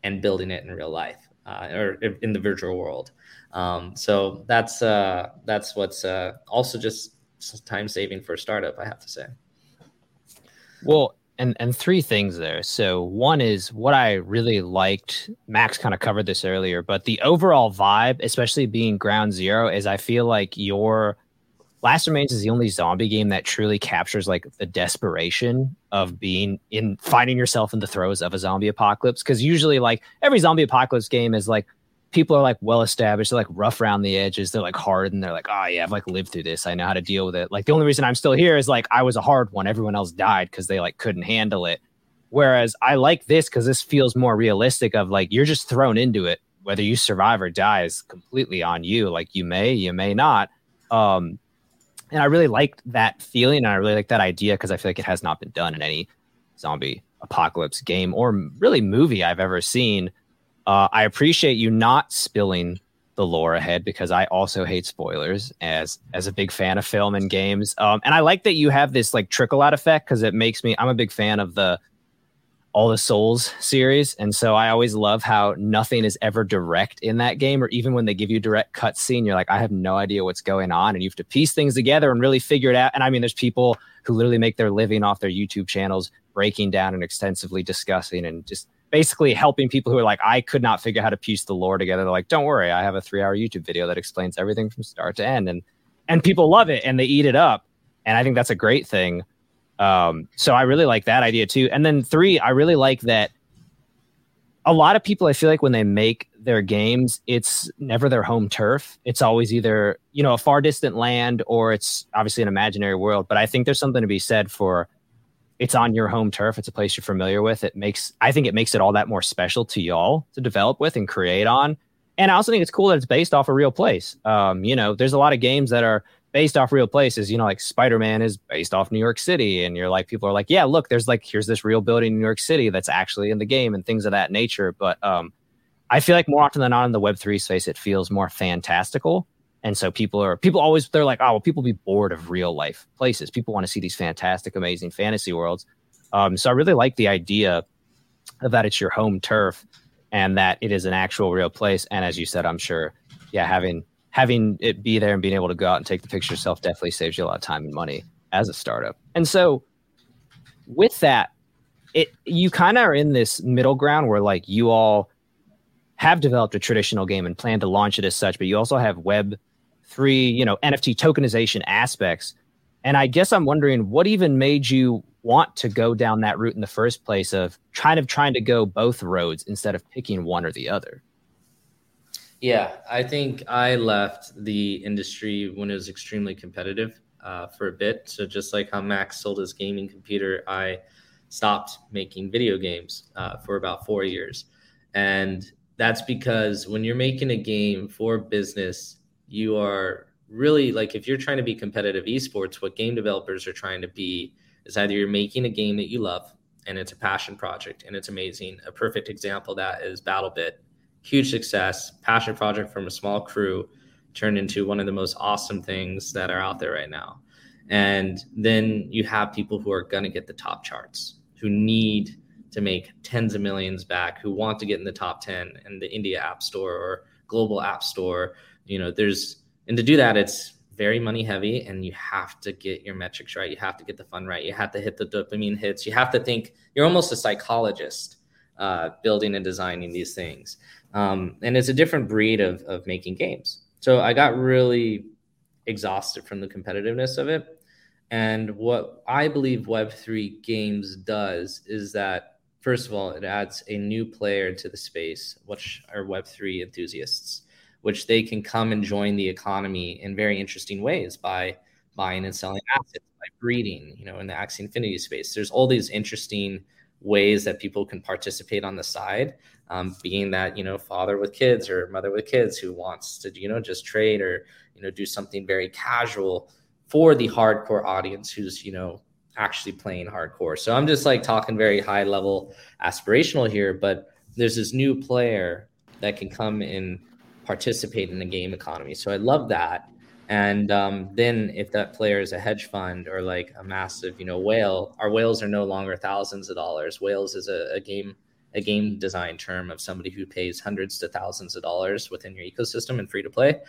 and building it in real life uh, or in the virtual world. Um, so that's uh, that's what's uh, also just time saving for a startup, I have to say. Well, and and three things there. So one is what I really liked. Max kind of covered this earlier, but the overall vibe, especially being ground zero, is I feel like your Last Remains is the only zombie game that truly captures like the desperation of being in finding yourself in the throes of a zombie apocalypse. Because usually, like every zombie apocalypse game is like people are like well established, they're like rough around the edges, they're like hard, and they're like, oh yeah, I've like lived through this, I know how to deal with it. Like the only reason I'm still here is like I was a hard one, everyone else died because they like couldn't handle it. Whereas I like this because this feels more realistic. Of like you're just thrown into it, whether you survive or die is completely on you. Like you may, you may not. Um, and I really liked that feeling, and I really like that idea because I feel like it has not been done in any zombie apocalypse game or really movie I've ever seen. Uh, I appreciate you not spilling the lore ahead because I also hate spoilers as as a big fan of film and games. Um, and I like that you have this like trickle out effect because it makes me. I'm a big fan of the all the Souls series. And so I always love how nothing is ever direct in that game, or even when they give you direct cutscene, you're like, I have no idea what's going on. And you have to piece things together and really figure it out. And I mean, there's people who literally make their living off their YouTube channels, breaking down and extensively discussing and just basically helping people who are like, I could not figure out how to piece the lore together. They're like, don't worry, I have a three hour YouTube video that explains everything from start to end. And and people love it and they eat it up. And I think that's a great thing. Um, so I really like that idea too. And then three, I really like that a lot of people I feel like when they make their games, it's never their home turf. It's always either, you know, a far distant land or it's obviously an imaginary world. But I think there's something to be said for it's on your home turf. It's a place you're familiar with. It makes I think it makes it all that more special to y'all to develop with and create on. And I also think it's cool that it's based off a real place. Um, you know, there's a lot of games that are based off real places. You know, like Spider Man is based off New York City, and you're like, people are like, yeah, look, there's like here's this real building in New York City that's actually in the game and things of that nature. But um, I feel like more often than not in the Web three space, it feels more fantastical. And so people are people always they're like, oh, well, people be bored of real life places. People want to see these fantastic, amazing fantasy worlds. Um, so I really like the idea of that it's your home turf and that it is an actual real place. And as you said, I'm sure, yeah, having having it be there and being able to go out and take the picture yourself definitely saves you a lot of time and money as a startup. And so with that, it you kind of are in this middle ground where like you all have developed a traditional game and plan to launch it as such, but you also have web three, you know, NFT tokenization aspects. And I guess I'm wondering what even made you want to go down that route in the first place of kind of trying to go both roads instead of picking one or the other? Yeah, I think I left the industry when it was extremely competitive uh, for a bit. So just like how Max sold his gaming computer, I stopped making video games uh, for about four years, and that's because when you're making a game for business, you are really like if you're trying to be competitive esports, what game developers are trying to be is either you're making a game that you love and it's a passion project and it's amazing. A perfect example that is BattleBit huge success, passion project from a small crew turned into one of the most awesome things that are out there right now. And then you have people who are going to get the top charts, who need to make tens of millions back, who want to get in the top 10 in the India App Store or global App Store. You know, there's, and to do that, it's very money heavy and you have to get your metrics right. You have to get the fun right. You have to hit the dopamine hits. You have to think, you're almost a psychologist uh, building and designing these things. Um, and it's a different breed of, of making games. So I got really exhausted from the competitiveness of it. And what I believe Web3 games does is that, first of all, it adds a new player to the space, which are Web3 enthusiasts, which they can come and join the economy in very interesting ways by buying and selling assets, by breeding, you know, in the Axie Infinity space. There's all these interesting ways that people can participate on the side um, being that you know father with kids or mother with kids who wants to you know just trade or you know do something very casual for the hardcore audience who's you know actually playing hardcore so i'm just like talking very high level aspirational here but there's this new player that can come and participate in the game economy so i love that and um, then if that player is a hedge fund or like a massive, you know, whale, our whales are no longer thousands of dollars. Whales is a, a game a game design term of somebody who pays hundreds to thousands of dollars within your ecosystem and free to play.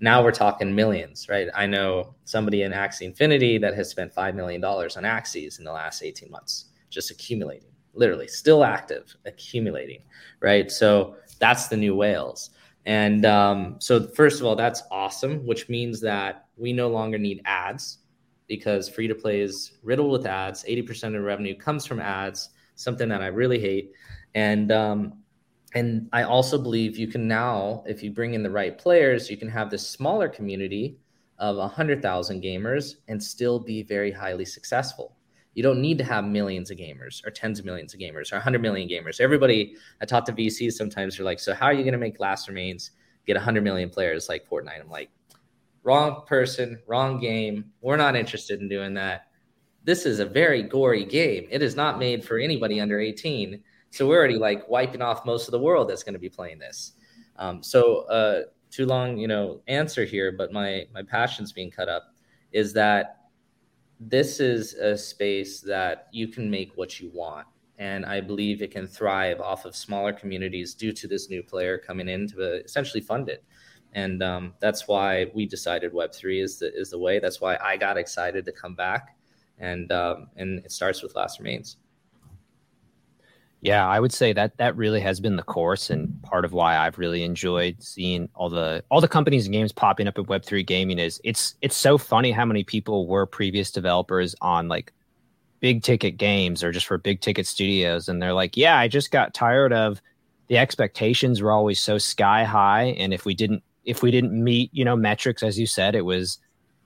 Now we're talking millions, right? I know somebody in Axie Infinity that has spent $5 million on Axies in the last 18 months, just accumulating, literally still active, accumulating, right? So that's the new whales. And um, so, first of all, that's awesome, which means that we no longer need ads because free to play is riddled with ads. 80% of revenue comes from ads, something that I really hate. And um, and I also believe you can now, if you bring in the right players, you can have this smaller community of 100,000 gamers and still be very highly successful. You don't need to have millions of gamers or tens of millions of gamers or 100 million gamers. Everybody, I talk to VCs sometimes, they're like, so how are you going to make Last Remains get 100 million players like Fortnite? I'm like, wrong person, wrong game. We're not interested in doing that. This is a very gory game. It is not made for anybody under 18. So we're already like wiping off most of the world that's going to be playing this. Um, so uh, too long, you know, answer here, but my my passion's being cut up. Is that this is a space that you can make what you want And I believe it can thrive off of smaller communities due to this new player coming in to essentially fund it. And um, that's why we decided Web3 is the, is the way. That's why I got excited to come back. And, um, and it starts with Last Remains. Yeah, I would say that that really has been the course and part of why I've really enjoyed seeing all the all the companies and games popping up at Web3 gaming is it's it's so funny how many people were previous developers on like big ticket games or just for big ticket studios and they're like, "Yeah, I just got tired of the expectations were always so sky high and if we didn't if we didn't meet, you know, metrics as you said, it was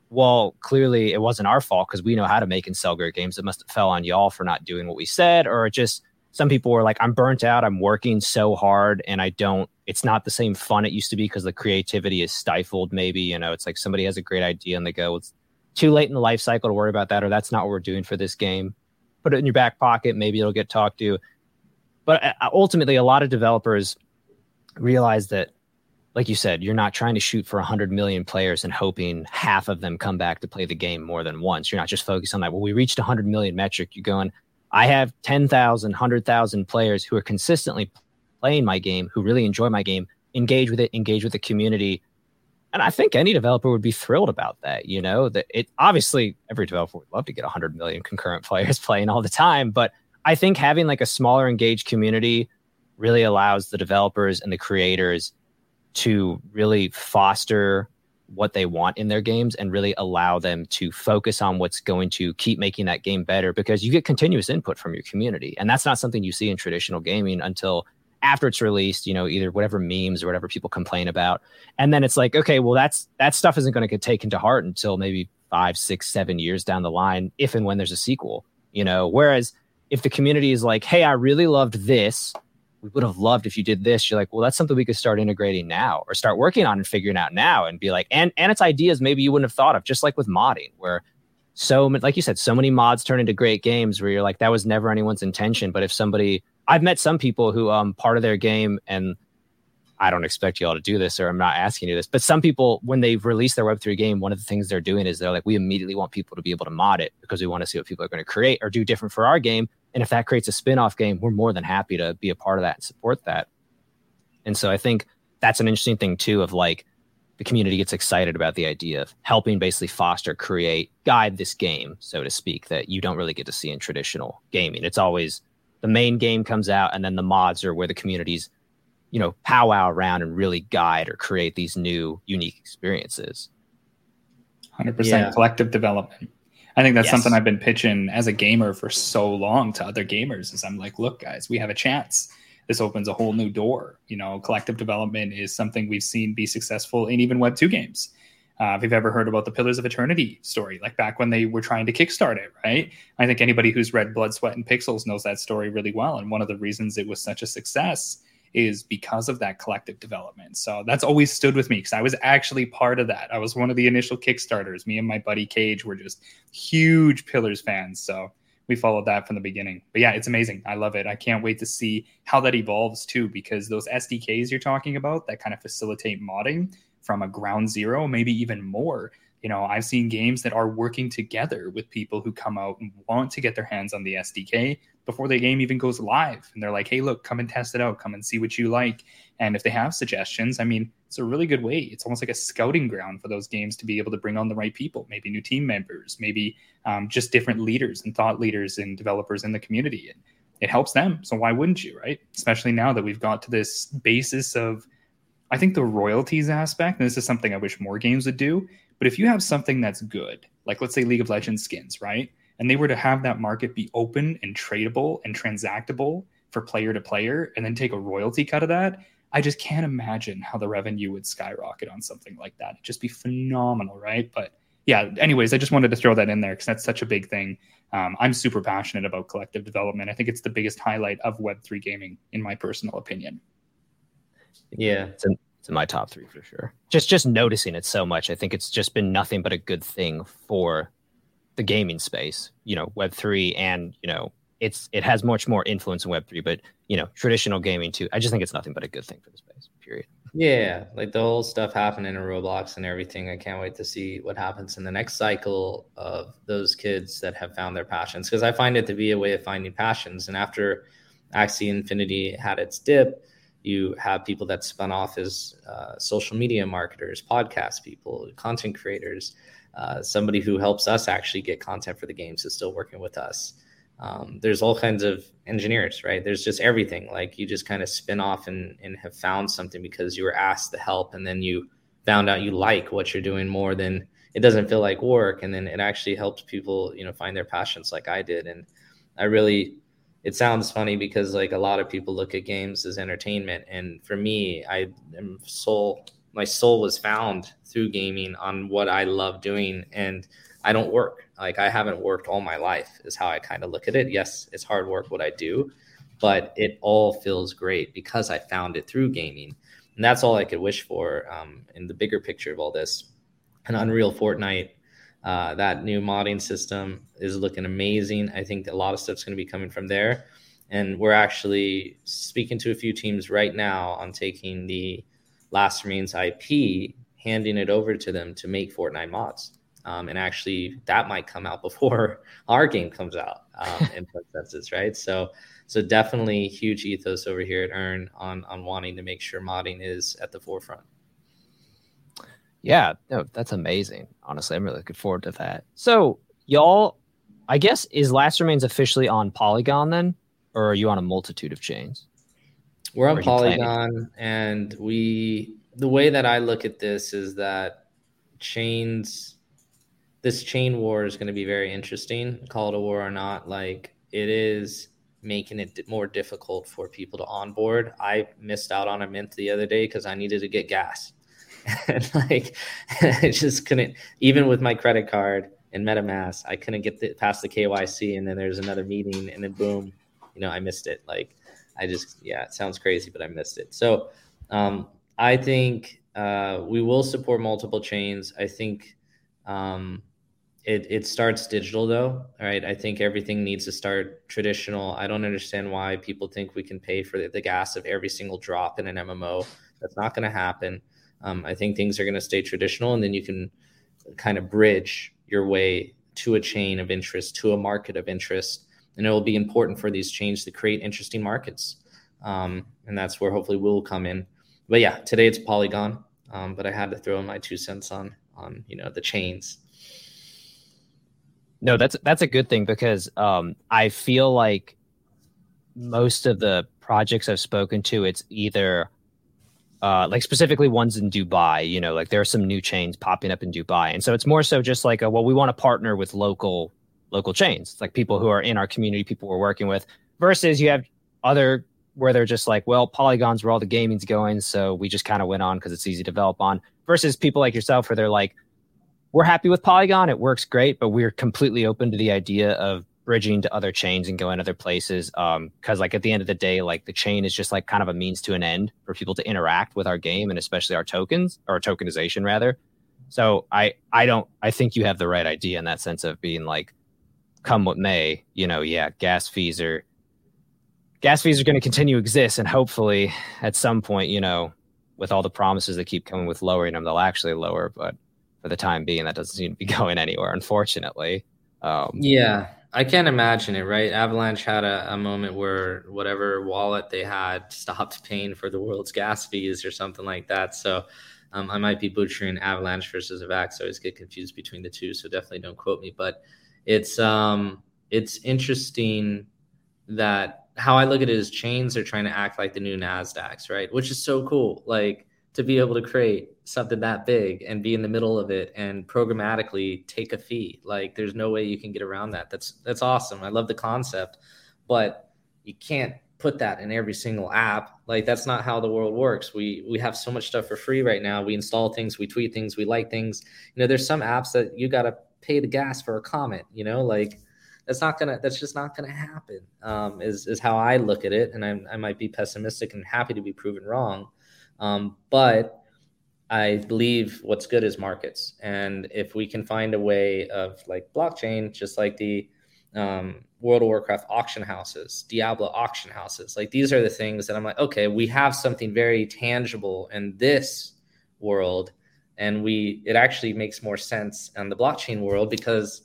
well, clearly it wasn't our fault because we know how to make and sell great games. It must have fell on y'all for not doing what we said or just some people were like, I'm burnt out. I'm working so hard and I don't, it's not the same fun it used to be because the creativity is stifled. Maybe, you know, it's like somebody has a great idea and they go, it's too late in the life cycle to worry about that, or that's not what we're doing for this game. Put it in your back pocket. Maybe it'll get talked to. But uh, ultimately, a lot of developers realize that, like you said, you're not trying to shoot for 100 million players and hoping half of them come back to play the game more than once. You're not just focused on that. Well, we reached 100 million metric. You're going, I have 10,000, 100,000 players who are consistently playing my game, who really enjoy my game, engage with it, engage with the community. And I think any developer would be thrilled about that. You know, that it obviously every developer would love to get 100 million concurrent players playing all the time. But I think having like a smaller engaged community really allows the developers and the creators to really foster what they want in their games and really allow them to focus on what's going to keep making that game better because you get continuous input from your community. And that's not something you see in traditional gaming until after it's released, you know, either whatever memes or whatever people complain about. And then it's like, okay, well, that's that stuff isn't going to get taken to heart until maybe five, six, seven years down the line, if and when there's a sequel, you know. Whereas if the community is like, hey, I really loved this we would have loved if you did this. You're like, well, that's something we could start integrating now or start working on and figuring out now and be like, and and it's ideas maybe you wouldn't have thought of, just like with modding, where so like you said, so many mods turn into great games where you're like, that was never anyone's intention. But if somebody I've met some people who um part of their game and I don't expect you all to do this, or I'm not asking you this, but some people, when they've released their Web3 game, one of the things they're doing is they're like, we immediately want people to be able to mod it because we want to see what people are going to create or do different for our game. And if that creates a spin-off game, we're more than happy to be a part of that and support that. And so I think that's an interesting thing too of like the community gets excited about the idea of helping basically foster, create, guide this game, so to speak, that you don't really get to see in traditional gaming. It's always the main game comes out and then the mods are where the communities, you know, powwow around and really guide or create these new unique experiences. 100% yeah. collective development. I think that's yes. something I've been pitching as a gamer for so long to other gamers. Is I'm like, look, guys, we have a chance. This opens a whole new door. You know, collective development is something we've seen be successful in even Web two games. Uh, if you've ever heard about the Pillars of Eternity story, like back when they were trying to kickstart it, right? I think anybody who's read Blood, Sweat, and Pixels knows that story really well. And one of the reasons it was such a success is because of that collective development. So that's always stood with me because I was actually part of that. I was one of the initial Kickstarters. Me and my buddy Cage were just huge Pillars fans. So we followed that from the beginning. But yeah, it's amazing. I love it. I can't wait to see how that evolves too, because those SDKs you're talking about that kind of facilitate modding from a ground zero, maybe even more. You know, I've seen games that are working together with people who come out and want to get their hands on the SDK before the game even goes live. And they're like, hey, look, come and test it out, come and see what you like. And if they have suggestions, I mean, it's a really good way. It's almost like a scouting ground for those games to be able to bring on the right people, maybe new team members, maybe um, just different leaders and thought leaders and developers in the community. And it helps them. So why wouldn't you, right? Especially now that we've got to this basis of, I think the royalties aspect, and this is something I wish more games would do. But if you have something that's good, like let's say League of Legends skins, right? And they were to have that market be open and tradable and transactable for player to player and then take a royalty cut of that i just can't imagine how the revenue would skyrocket on something like that. It'd just be phenomenal right? But yeah anyways i just wanted to throw that in there because that's such a big thing. Um, i'm super passionate about collective development. I think it's the biggest highlight of web3 gaming in my personal opinion. Yeah it's in, it's in my top three for sure. Just just noticing it so much i think it's just been nothing but a good thing for the gaming space, you know, Web three, and you know, it's it has much more influence in Web three, but you know, traditional gaming too. I just think it's nothing but a good thing for the space. Period. Yeah, like the whole stuff happening in Roblox and everything. I can't wait to see what happens in the next cycle of those kids that have found their passions. Because I find it to be a way of finding passions. And after Axie Infinity had its dip, you have people that spun off as uh, social media marketers, podcast people, content creators. Uh, somebody who helps us actually get content for the games is still working with us. Um, there's all kinds of engineers, right? There's just everything. Like you just kind of spin off and, and have found something because you were asked to help, and then you found out you like what you're doing more than it doesn't feel like work, and then it actually helps people, you know, find their passions like I did. And I really, it sounds funny because like a lot of people look at games as entertainment, and for me, I am soul. My soul was found through gaming on what I love doing, and I don't work. Like I haven't worked all my life is how I kind of look at it. Yes, it's hard work what I do, but it all feels great because I found it through gaming. And that's all I could wish for um, in the bigger picture of all this. An Unreal Fortnite, uh, that new modding system is looking amazing. I think a lot of stuff's going to be coming from there. And we're actually speaking to a few teams right now on taking the Last Remains IP, handing it over to them to make Fortnite mods. Um, and actually, that might come out before our game comes out um, in some senses, right? So, so definitely huge ethos over here at Earn on on wanting to make sure modding is at the forefront. Yeah, no, that's amazing. Honestly, I'm really looking forward to that. So, y'all, I guess is Last Remains officially on Polygon then, or are you on a multitude of chains? We're on Polygon, and we the way that I look at this is that chains this chain war is going to be very interesting. Call it a war or not, like it is making it more difficult for people to onboard. I missed out on a mint the other day because I needed to get gas. and like I just couldn't even with my credit card and MetaMask, I couldn't get the, past the KYC and then there's another meeting and then boom, you know, I missed it. Like I just yeah, it sounds crazy, but I missed it. So um I think uh we will support multiple chains. I think um it, it starts digital though right i think everything needs to start traditional i don't understand why people think we can pay for the, the gas of every single drop in an mmo that's not going to happen um, i think things are going to stay traditional and then you can kind of bridge your way to a chain of interest to a market of interest and it will be important for these chains to create interesting markets. Um, and that's where hopefully we'll come in. But yeah today it's polygon um, but i had to throw in my two cents on on you know the chains. No, that's that's a good thing because um, I feel like most of the projects I've spoken to, it's either uh, like specifically ones in Dubai. You know, like there are some new chains popping up in Dubai, and so it's more so just like, a, well, we want to partner with local local chains, it's like people who are in our community, people we're working with. Versus you have other where they're just like, well, polygons where all the gaming's going, so we just kind of went on because it's easy to develop on. Versus people like yourself, where they're like, we're happy with Polygon. It works great, but we're completely open to the idea of bridging to other chains and going other places. Um, cause like at the end of the day, like the chain is just like kind of a means to an end for people to interact with our game and especially our tokens or tokenization rather. So I, I don't, I think you have the right idea in that sense of being like, come what may, you know, yeah, gas fees are, gas fees are going to continue to exist. And hopefully at some point, you know, with all the promises that keep coming with lowering them, they'll actually lower, but for the time being. That doesn't seem to be going anywhere, unfortunately. Um, yeah, I can't imagine it, right? Avalanche had a, a, moment where whatever wallet they had stopped paying for the world's gas fees or something like that. So um, I might be butchering Avalanche versus Avax. I always get confused between the two, so definitely don't quote me. But it's um, it's interesting that how I look at it is chains are trying to act like the new Nasdaqs, right? Which is so cool. Like to be able to create something that big and be in the middle of it and programmatically take a fee. Like there's no way you can get around that. That's that's awesome. I love the concept, but you can't put that in every single app. Like that's not how the world works. We we have so much stuff for free right now. We install things, we tweet things, we like things. You know, there's some apps that you got to pay the gas for a comment, you know, like that's not gonna that's just not gonna happen um, is is how i look at it and I, I might be pessimistic and happy to be proven wrong um, but I believe what's good is markets. And if we can find a way of like blockchain, just like the um, World of Warcraft auction houses, Diablo auction houses. Like these are the things that I'm like, okay, we have something very tangible in this world, and we it actually makes more sense in the blockchain world because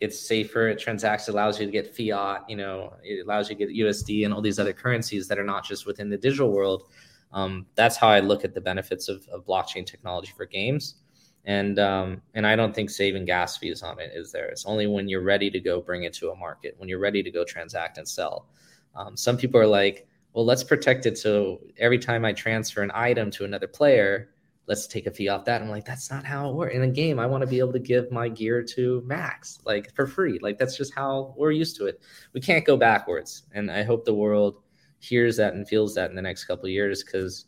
it's safer. It transacts, allows you to get fiat. You know, it allows you to get USD and all these other currencies that are not just within the digital world. Um, that's how I look at the benefits of, of blockchain technology for games and um, and I don't think saving gas fees on it is there. It's only when you're ready to go bring it to a market, when you're ready to go transact and sell. Um, some people are like, well, let's protect it so every time I transfer an item to another player, let's take a fee off that. I'm like, that's not how it works in a game. I want to be able to give my gear to Max like for free. Like that's just how we're used to it. We can't go backwards, and I hope the world hears that and feels that in the next couple of years because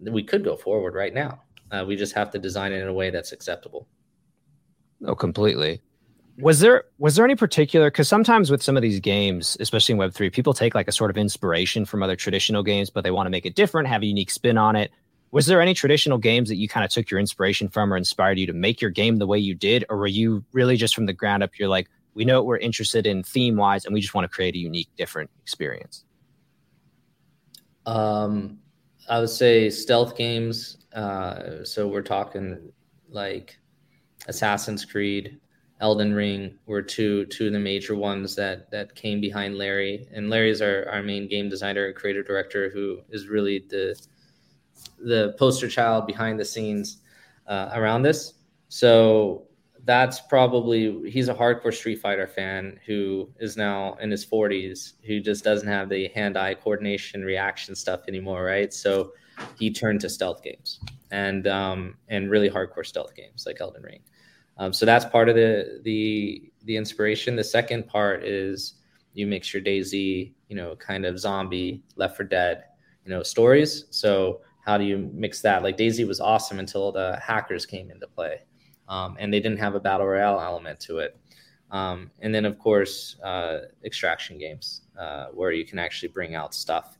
we could go forward right now uh, we just have to design it in a way that's acceptable. Oh, completely. Was there was there any particular because sometimes with some of these games, especially in Web three, people take like a sort of inspiration from other traditional games, but they want to make it different, have a unique spin on it. Was there any traditional games that you kind of took your inspiration from or inspired you to make your game the way you did, or were you really just from the ground up? You're like, we know what we're interested in theme wise, and we just want to create a unique, different experience. Um, I would say stealth games uh, so we're talking like Assassin's Creed, Elden Ring were two two of the major ones that that came behind Larry. And Larry is our, our main game designer and creative director who is really the the poster child behind the scenes uh, around this. So that's probably he's a hardcore Street Fighter fan who is now in his 40s who just doesn't have the hand-eye coordination reaction stuff anymore, right? So he turned to stealth games and um, and really hardcore stealth games like Elden Ring. Um, so that's part of the the the inspiration. The second part is you mix your DayZ, you know, kind of zombie, Left 4 Dead, you know, stories. So how do you mix that? Like DayZ was awesome until the hackers came into play, um, and they didn't have a battle royale element to it. Um, and then of course uh, extraction games uh, where you can actually bring out stuff.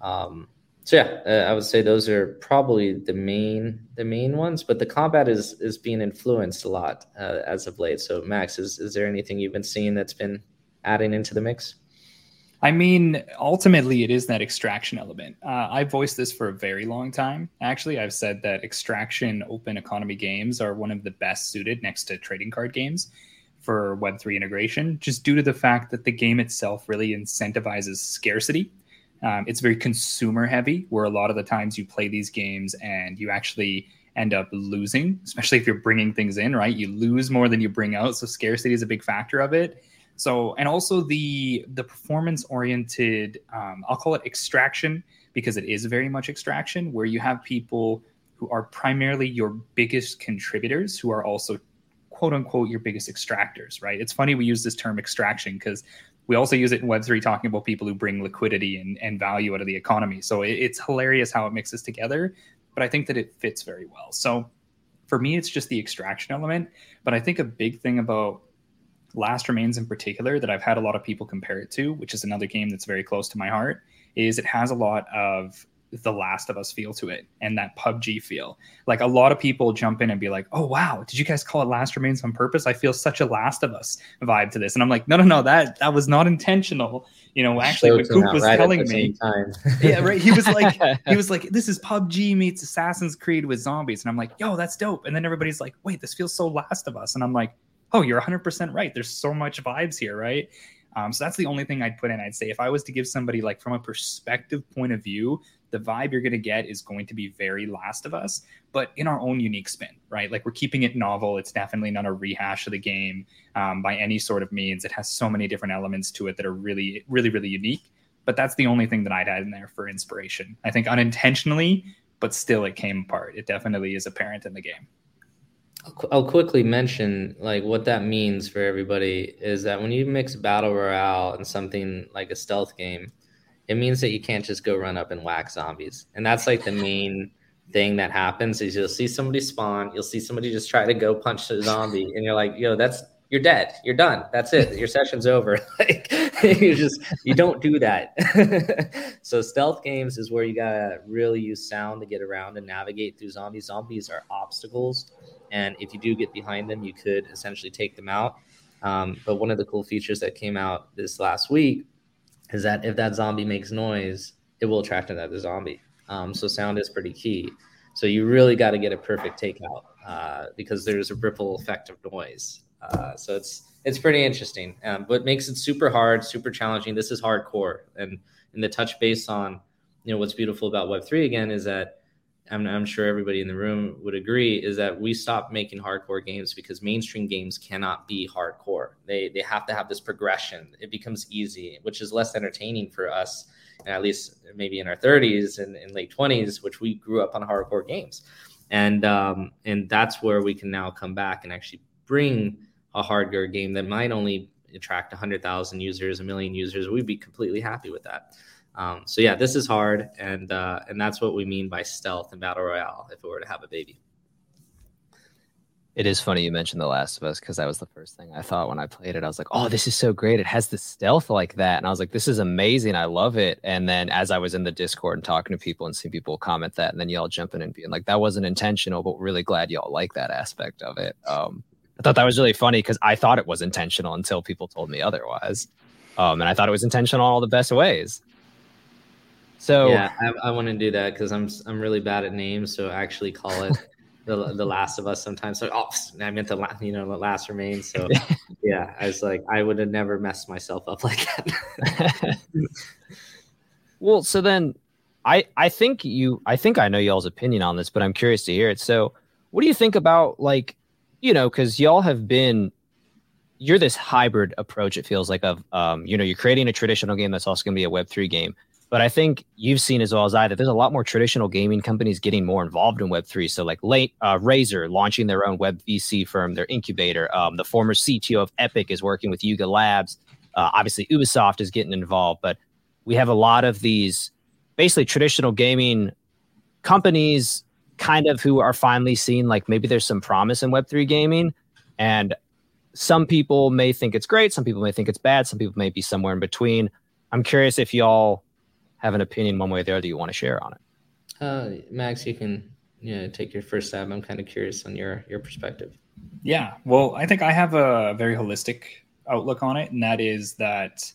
Um, so yeah, uh, I would say those are probably the main the main ones. But the combat is is being influenced a lot uh, as of late. So Max, is is there anything you've been seeing that's been adding into the mix? I mean, ultimately, it is that extraction element. Uh, I've voiced this for a very long time. Actually, I've said that extraction open economy games are one of the best suited next to trading card games for Web3 integration, just due to the fact that the game itself really incentivizes scarcity um, it's very consumer heavy, where a lot of the times you play these games and you actually end up losing, especially if you're bringing things in, right? You lose more than you bring out. So scarcity is a big factor of it. So, and also the the performance oriented, um, I'll call it extraction because it is very much extraction, where you have people who are primarily your biggest contributors who are also quote unquote your biggest extractors, right? It's funny we use this term extraction because we also use it in Web3 talking about people who bring liquidity and, and value out of the economy. So it, it's hilarious how it mixes together, but I think that it fits very well. So for me, it's just the extraction element. But I think a big thing about Last Remains in particular that I've had a lot of people compare it to, which is another game that's very close to my heart, is it has a lot of the Last of Us feel to it and that PUBG feel. Like a lot of people jump in and be like, "Oh wow, did you guys call it Last Remains on purpose?" I feel such a Last of Us vibe to this, and I'm like, "No, no, no, that that was not intentional." You know, actually, what Coop was right telling me, yeah, right. He was like, he was like, "This is PUBG meets Assassin's Creed with zombies," and I'm like, "Yo, that's dope." And then everybody's like, "Wait, this feels so Last of Us," and I'm like, "Oh, you're 100 percent right. There's so much vibes here, right?" Um, so that's the only thing I'd put in. I'd say if I was to give somebody like from a perspective point of view, the vibe you're going to get is going to be very Last of Us, but in our own unique spin, right? Like we're keeping it novel. It's definitely not a rehash of the game um, by any sort of means. It has so many different elements to it that are really, really, really unique. But that's the only thing that I'd add in there for inspiration. I think unintentionally, but still it came apart. It definitely is apparent in the game. I'll quickly mention like what that means for everybody is that when you mix battle royale and something like a stealth game, it means that you can't just go run up and whack zombies. And that's like the main thing that happens is you'll see somebody spawn, you'll see somebody just try to go punch a zombie, and you're like, yo, that's you're dead. You're done. That's it. Your session's over. like you just you don't do that. so stealth games is where you gotta really use sound to get around and navigate through zombies. Zombies are obstacles, and if you do get behind them, you could essentially take them out. Um, but one of the cool features that came out this last week is that if that zombie makes noise, it will attract another zombie. Um, so sound is pretty key. So you really got to get a perfect takeout uh, because there's a ripple effect of noise. Uh, so it's it's pretty interesting. Um, but makes it super hard, super challenging. This is hardcore, and and the touch base on you know what's beautiful about Web three again is that I'm, I'm sure everybody in the room would agree is that we stopped making hardcore games because mainstream games cannot be hardcore. They they have to have this progression. It becomes easy, which is less entertaining for us, and at least maybe in our 30s and, and late 20s, which we grew up on hardcore games, and um, and that's where we can now come back and actually bring a hardcore game that might only attract 100,000 users, a million users. We'd be completely happy with that. Um, so yeah, this is hard, and uh, and that's what we mean by stealth in battle royale. If it were to have a baby, it is funny you mentioned The Last of Us because that was the first thing I thought when I played it. I was like, "Oh, this is so great! It has the stealth like that," and I was like, "This is amazing! I love it." And then as I was in the Discord and talking to people and seeing people comment that, and then y'all jumping and being like, "That wasn't intentional," but really glad y'all like that aspect of it. Um, I thought that was really funny because I thought it was intentional until people told me otherwise, um, and I thought it was intentional all the best ways. So yeah, I, I want to do that because I'm I'm really bad at names. So I actually call it the the Last of Us sometimes. So oh, I meant the you know the Last Remains. So yeah, I was like I would have never messed myself up like that. well, so then I I think you I think I know y'all's opinion on this, but I'm curious to hear it. So what do you think about like you know because y'all have been you're this hybrid approach it feels like of um you know you're creating a traditional game that's also going to be a web 3 game but I think you've seen as well as I that there's a lot more traditional gaming companies getting more involved in Web3. So, like late, uh, Razer launching their own Web VC firm, their incubator. Um, the former CTO of Epic is working with Yuga Labs. Uh, obviously, Ubisoft is getting involved. But we have a lot of these basically traditional gaming companies kind of who are finally seeing like maybe there's some promise in Web3 gaming. And some people may think it's great, some people may think it's bad, some people may be somewhere in between. I'm curious if y'all have an opinion one way or the other you want to share on it. Uh, Max, you can you know, take your first stab. I'm kind of curious on your your perspective. Yeah, well, I think I have a very holistic outlook on it, and that is that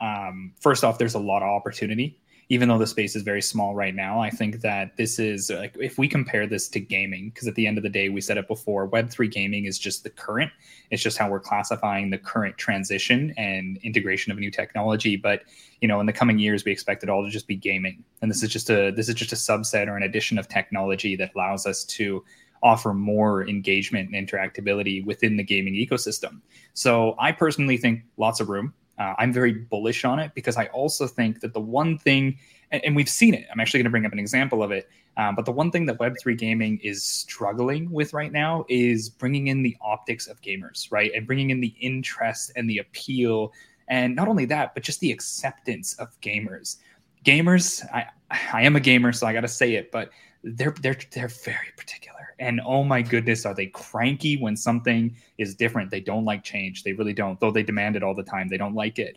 um, first off, there's a lot of opportunity even though the space is very small right now, I think that this is like if we compare this to gaming, because at the end of the day, we said it before, Web3 gaming is just the current. It's just how we're classifying the current transition and integration of new technology. But you know, in the coming years, we expect it all to just be gaming, and this is just a this is just a subset or an addition of technology that allows us to offer more engagement and interactability within the gaming ecosystem. So I personally think lots of room. Uh, I'm very bullish on it because I also think that the one thing, and, and we've seen it, I'm actually going to bring up an example of it. Um, but the one thing that Web3 gaming is struggling with right now is bringing in the optics of gamers, right? And bringing in the interest and the appeal. And not only that, but just the acceptance of gamers. Gamers, I, I am a gamer, so I got to say it, but they're, they're, they're very particular and oh my goodness, are they cranky when something is different? They don't like change. They really don't, though they demand it all the time. They don't like it.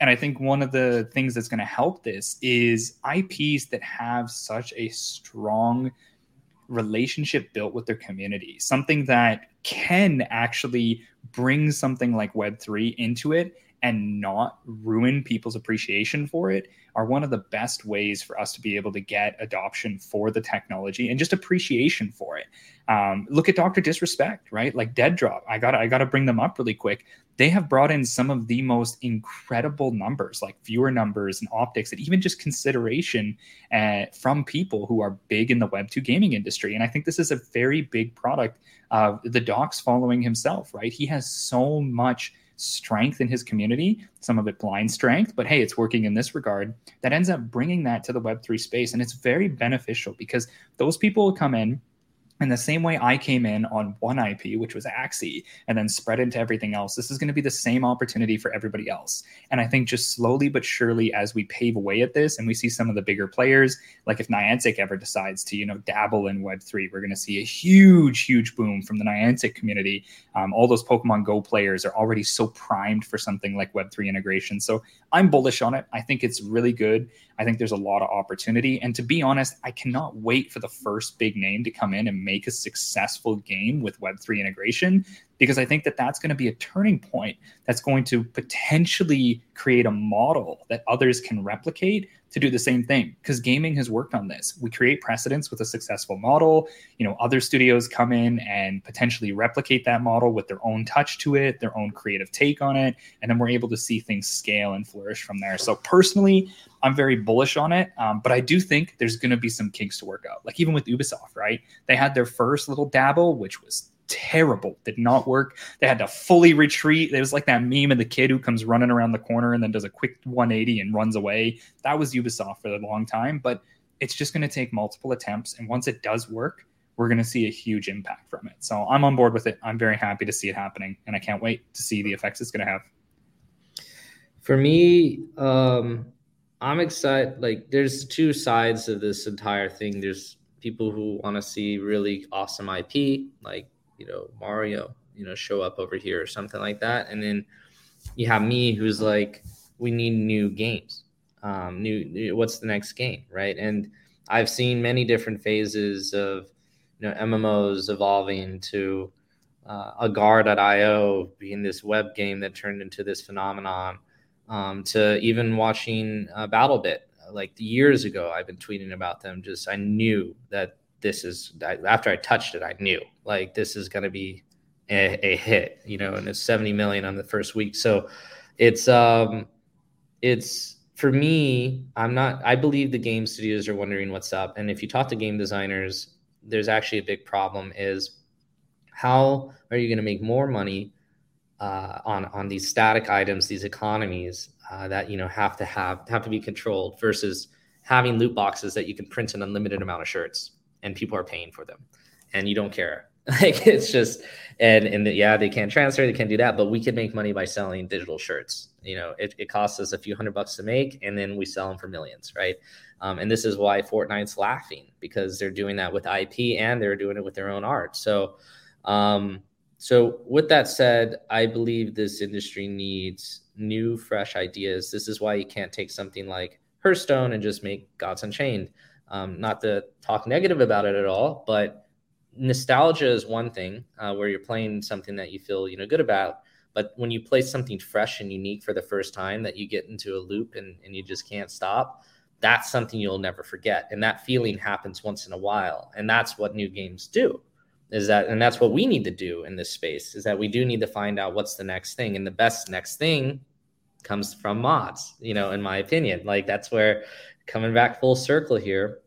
And I think one of the things that's going to help this is IPs that have such a strong relationship built with their community, something that can actually bring something like Web3 into it and not ruin people's appreciation for it are one of the best ways for us to be able to get adoption for the technology and just appreciation for it. Um, look at Doctor Disrespect, right? Like Deadrop. I got I got to bring them up really quick. They have brought in some of the most incredible numbers, like viewer numbers and optics, and even just consideration uh, from people who are big in the Web two gaming industry. And I think this is a very big product. Uh, the Doc's following himself, right? He has so much strength in his community, some of it blind strength, but hey, it's working in this regard. That ends up bringing that to the Web3 space. And it's very beneficial because those people will come in in the same way I came in on one IP, which was Axie, and then spread into everything else, this is going to be the same opportunity for everybody else. And I think just slowly but surely, as we pave away at this, and we see some of the bigger players, like if Niantic ever decides to, you know, dabble in Web three, we're going to see a huge, huge boom from the Niantic community. Um, all those Pokemon Go players are already so primed for something like Web three integration. So I'm bullish on it. I think it's really good. I think there's a lot of opportunity. And to be honest, I cannot wait for the first big name to come in and make a successful game with Web3 integration because I think that that's going to be a turning point that's going to potentially create a model that others can replicate to do the same thing because gaming has worked on this. We create precedents with a successful model. You know, other studios come in and potentially replicate that model with their own touch to it, their own creative take on it, and then we're able to see things scale and flourish from there. So personally, I'm very bullish on it, um, but I do think there's going to be some kinks to work out. Like even with Ubisoft, right? They had their first little dabble, which was terrible, did not work. They had to fully retreat. It was like that meme of the kid who comes running around the corner and then does a quick 180 and runs away. That was Ubisoft for a long time, but it's just going to take multiple attempts. And once it does work, we're going to see a huge impact from it. So I'm on board with it. I'm very happy to see it happening, and I can't wait to see the effects it's going to have. For me, um, I'm excited. Like, there's two sides of this entire thing. There's people who want to see really awesome IP, like you know Mario, you know, show up over here or something like that. And then you have me, who's like, we need new games. Um, new, new what's the next game, right? And I've seen many different phases of you know MMOs evolving to uh, Agar.io being this web game that turned into this phenomenon, um, to even watching uh, BattleBit. Like years ago, I've been tweeting about them. Just I knew that this is after I touched it, I knew like this is going to be a, a, hit, you know, and it's 70 million on the first week. So it's, um, it's for me, I'm not, I believe the game studios are wondering what's up. And if you talk to game designers, there's actually a big problem is how are you going to make more money uh, on, on these static items, these economies uh, that, you know, have to have, have to be controlled versus having loot boxes that you can print an unlimited amount of shirts and people are paying for them. And you don't care. Like it's just and and the, yeah they can't transfer they can't do that but we can make money by selling digital shirts. You know it, it costs us a few hundred bucks to make and then we sell them for millions right? Um, and this is why fortnite's laughing because they're doing that with ip and they're doing it with their own art. So um, so with that said i believe this industry needs new fresh ideas. This is why you can't take something like hearthstone and just make gods unchained um, not to talk negative about it at all, but nostalgia is one thing uh, where you're playing something that you feel you know good about. But when you play something fresh and unique for the first time, that you get into a loop and, and you just can't stop, that's something you'll never forget. And that feeling happens once in a while. And that's what new games do. Is that and that's what we need to do in this space is that we do need to find out what's the next thing. And the best next thing comes from mods, you know, in my opinion. Like that's where coming back full circle here.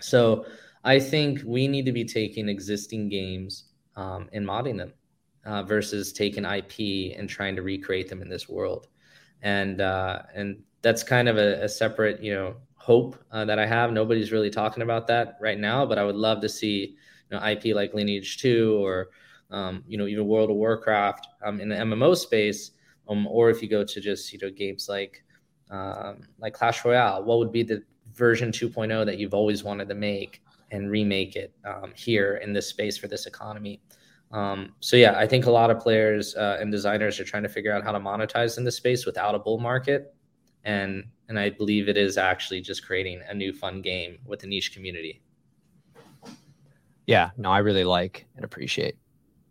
So I think we need to be taking existing games um, and modding them uh, versus taking IP and trying to recreate them in this world. And uh, and that's kind of a, a separate, you know, hope uh, that I have. Nobody's really talking about that right now, but I would love to see, you know, IP like Lineage Two or, um, you know, even World of Warcraft um, in the MMO space, um, or if you go to just you know games like um, like Clash Royale, what would be the version 2.0 that you've always wanted to make and remake it um, here in this space for this economy? Um, so yeah, I think a lot of players uh, and designers are trying to figure out how to monetize in this space without a bull market, and and I believe it is actually just creating a new fun game with a niche community. Yeah, no, I really like and appreciate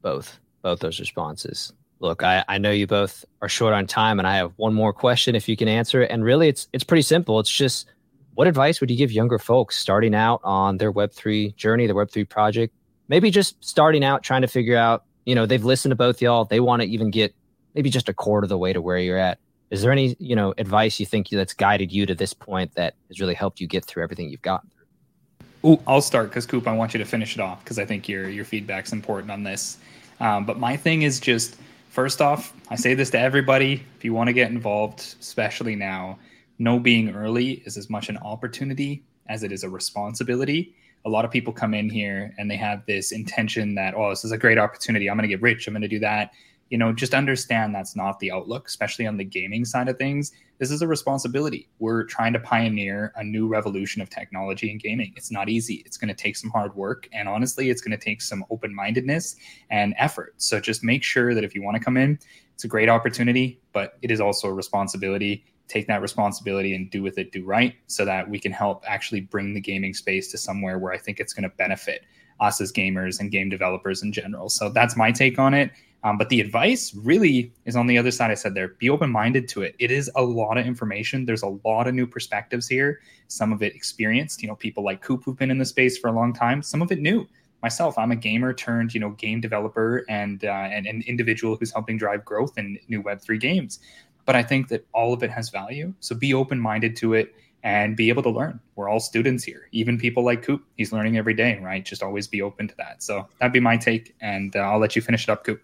both both those responses. Look, I, I know you both are short on time, and I have one more question if you can answer it. And really, it's it's pretty simple. It's just what advice would you give younger folks starting out on their Web3 journey, their Web3 project? Maybe just starting out, trying to figure out, you know, they've listened to both y'all. They want to even get maybe just a quarter of the way to where you're at. Is there any, you know, advice you think that's guided you to this point that has really helped you get through everything you've gotten through? I'll start because Coop, I want you to finish it off because I think your your feedback's important on this. Um, but my thing is just First off, I say this to everybody if you want to get involved, especially now, no being early is as much an opportunity as it is a responsibility. A lot of people come in here and they have this intention that, oh, this is a great opportunity. I'm going to get rich. I'm going to do that you know, just understand that's not the outlook, especially on the gaming side of things. This is a responsibility. We're trying to pioneer a new revolution of technology in gaming. It's not easy. It's going to take some hard work. And honestly, it's going to take some open mindedness and effort. So just make sure that if you want to come in, it's a great opportunity, but it is also a responsibility. Take that responsibility and do with it, do right, so that we can help actually bring the gaming space to somewhere where I think it's going to benefit us as gamers and game developers in general. So that's my take on it. Um, but the advice really is on the other side. I said there, be open minded to it. It is a lot of information. There's a lot of new perspectives here. Some of it experienced, you know, people like Coop who've been in the space for a long time. Some of it new. Myself, I'm a gamer turned, you know, game developer and uh, and an individual who's helping drive growth in new Web three games. But I think that all of it has value. So be open minded to it and be able to learn. We're all students here, even people like Coop. He's learning every day, right? Just always be open to that. So that'd be my take, and uh, I'll let you finish it up, Coop.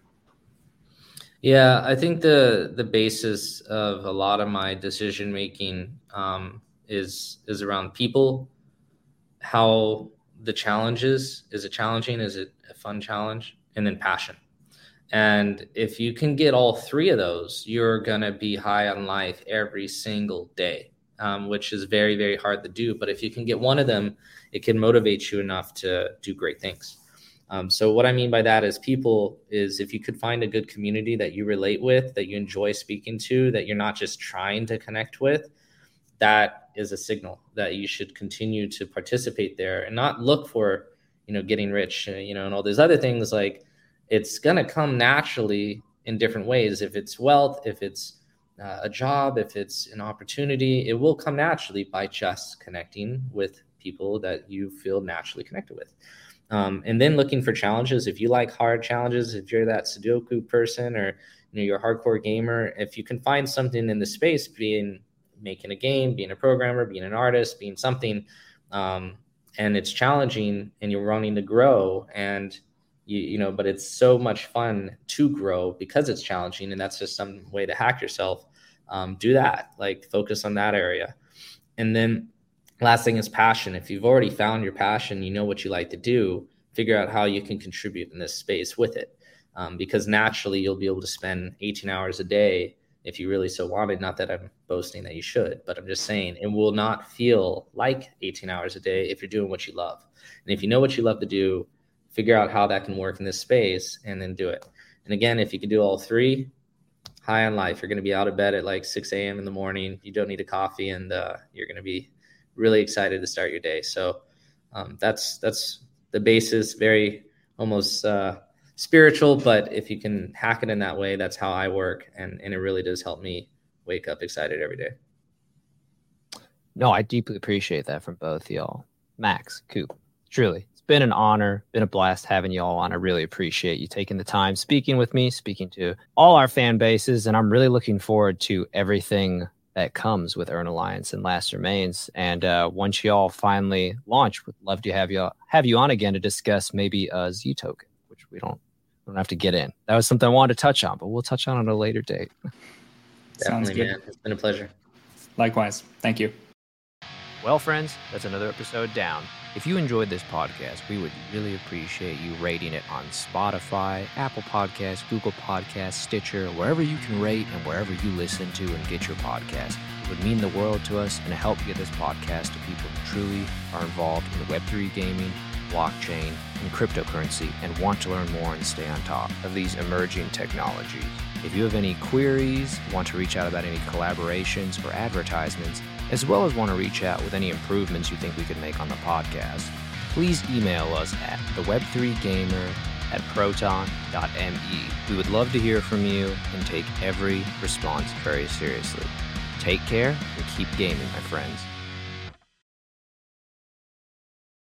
Yeah, I think the the basis of a lot of my decision making um, is is around people, how the challenges is it challenging, is it a fun challenge, and then passion. And if you can get all three of those, you're gonna be high on life every single day, um, which is very very hard to do. But if you can get one of them, it can motivate you enough to do great things. Um, so what I mean by that is people is if you could find a good community that you relate with, that you enjoy speaking to, that you're not just trying to connect with, that is a signal that you should continue to participate there and not look for, you know, getting rich, uh, you know, and all these other things. Like it's gonna come naturally in different ways. If it's wealth, if it's uh, a job, if it's an opportunity, it will come naturally by just connecting with people that you feel naturally connected with. Um, and then looking for challenges. If you like hard challenges, if you're that Sudoku person or you know you're a hardcore gamer, if you can find something in the space, being making a game, being a programmer, being an artist, being something, um, and it's challenging, and you're wanting to grow, and you you know, but it's so much fun to grow because it's challenging, and that's just some way to hack yourself. Um, do that, like focus on that area, and then last thing is passion. If you've already found your passion you know what you like to do figure out how you can contribute in this space with it. Um, because naturally you'll be able to spend 18 hours a day if you really so wanted. Not that i'm boasting that you should but i'm just saying it will not feel like 18 hours a day if you're doing what you love. And if you know what you love to do figure out how that can work in this space and then do it. And again if you can do all three high on life. You're going to be out of bed at like 6 a.m in the morning. You don't need a coffee and uh, you're going to be really excited to start your day. So um, that's that's the basis. Very almost uh, spiritual, but if you can hack it in that way, that's how I work, and and it really does help me wake up excited every day. No, I deeply appreciate that from both y'all, Max, Coop. Truly, it's been an honor, been a blast having y'all on. I really appreciate you taking the time, speaking with me, speaking to all our fan bases, and I'm really looking forward to everything that comes with Earn Alliance and Last Remains. And uh, once y'all finally launch, would love to have you have you on again to discuss maybe a Z token, which we don't we don't have to get in. That was something I wanted to touch on, but we'll touch on at a later date. Sounds good. Man. It's been a pleasure. Likewise. Thank you. Well, friends, that's another episode down. If you enjoyed this podcast, we would really appreciate you rating it on Spotify, Apple Podcasts, Google Podcasts, Stitcher, wherever you can rate and wherever you listen to and get your podcast. It would mean the world to us and help get this podcast to people who truly are involved in Web3 gaming, blockchain, and cryptocurrency and want to learn more and stay on top of these emerging technologies. If you have any queries, want to reach out about any collaborations or advertisements, as well as want to reach out with any improvements you think we could make on the podcast, please email us at theweb3gamer at proton.me. We would love to hear from you and take every response very seriously. Take care and keep gaming, my friends.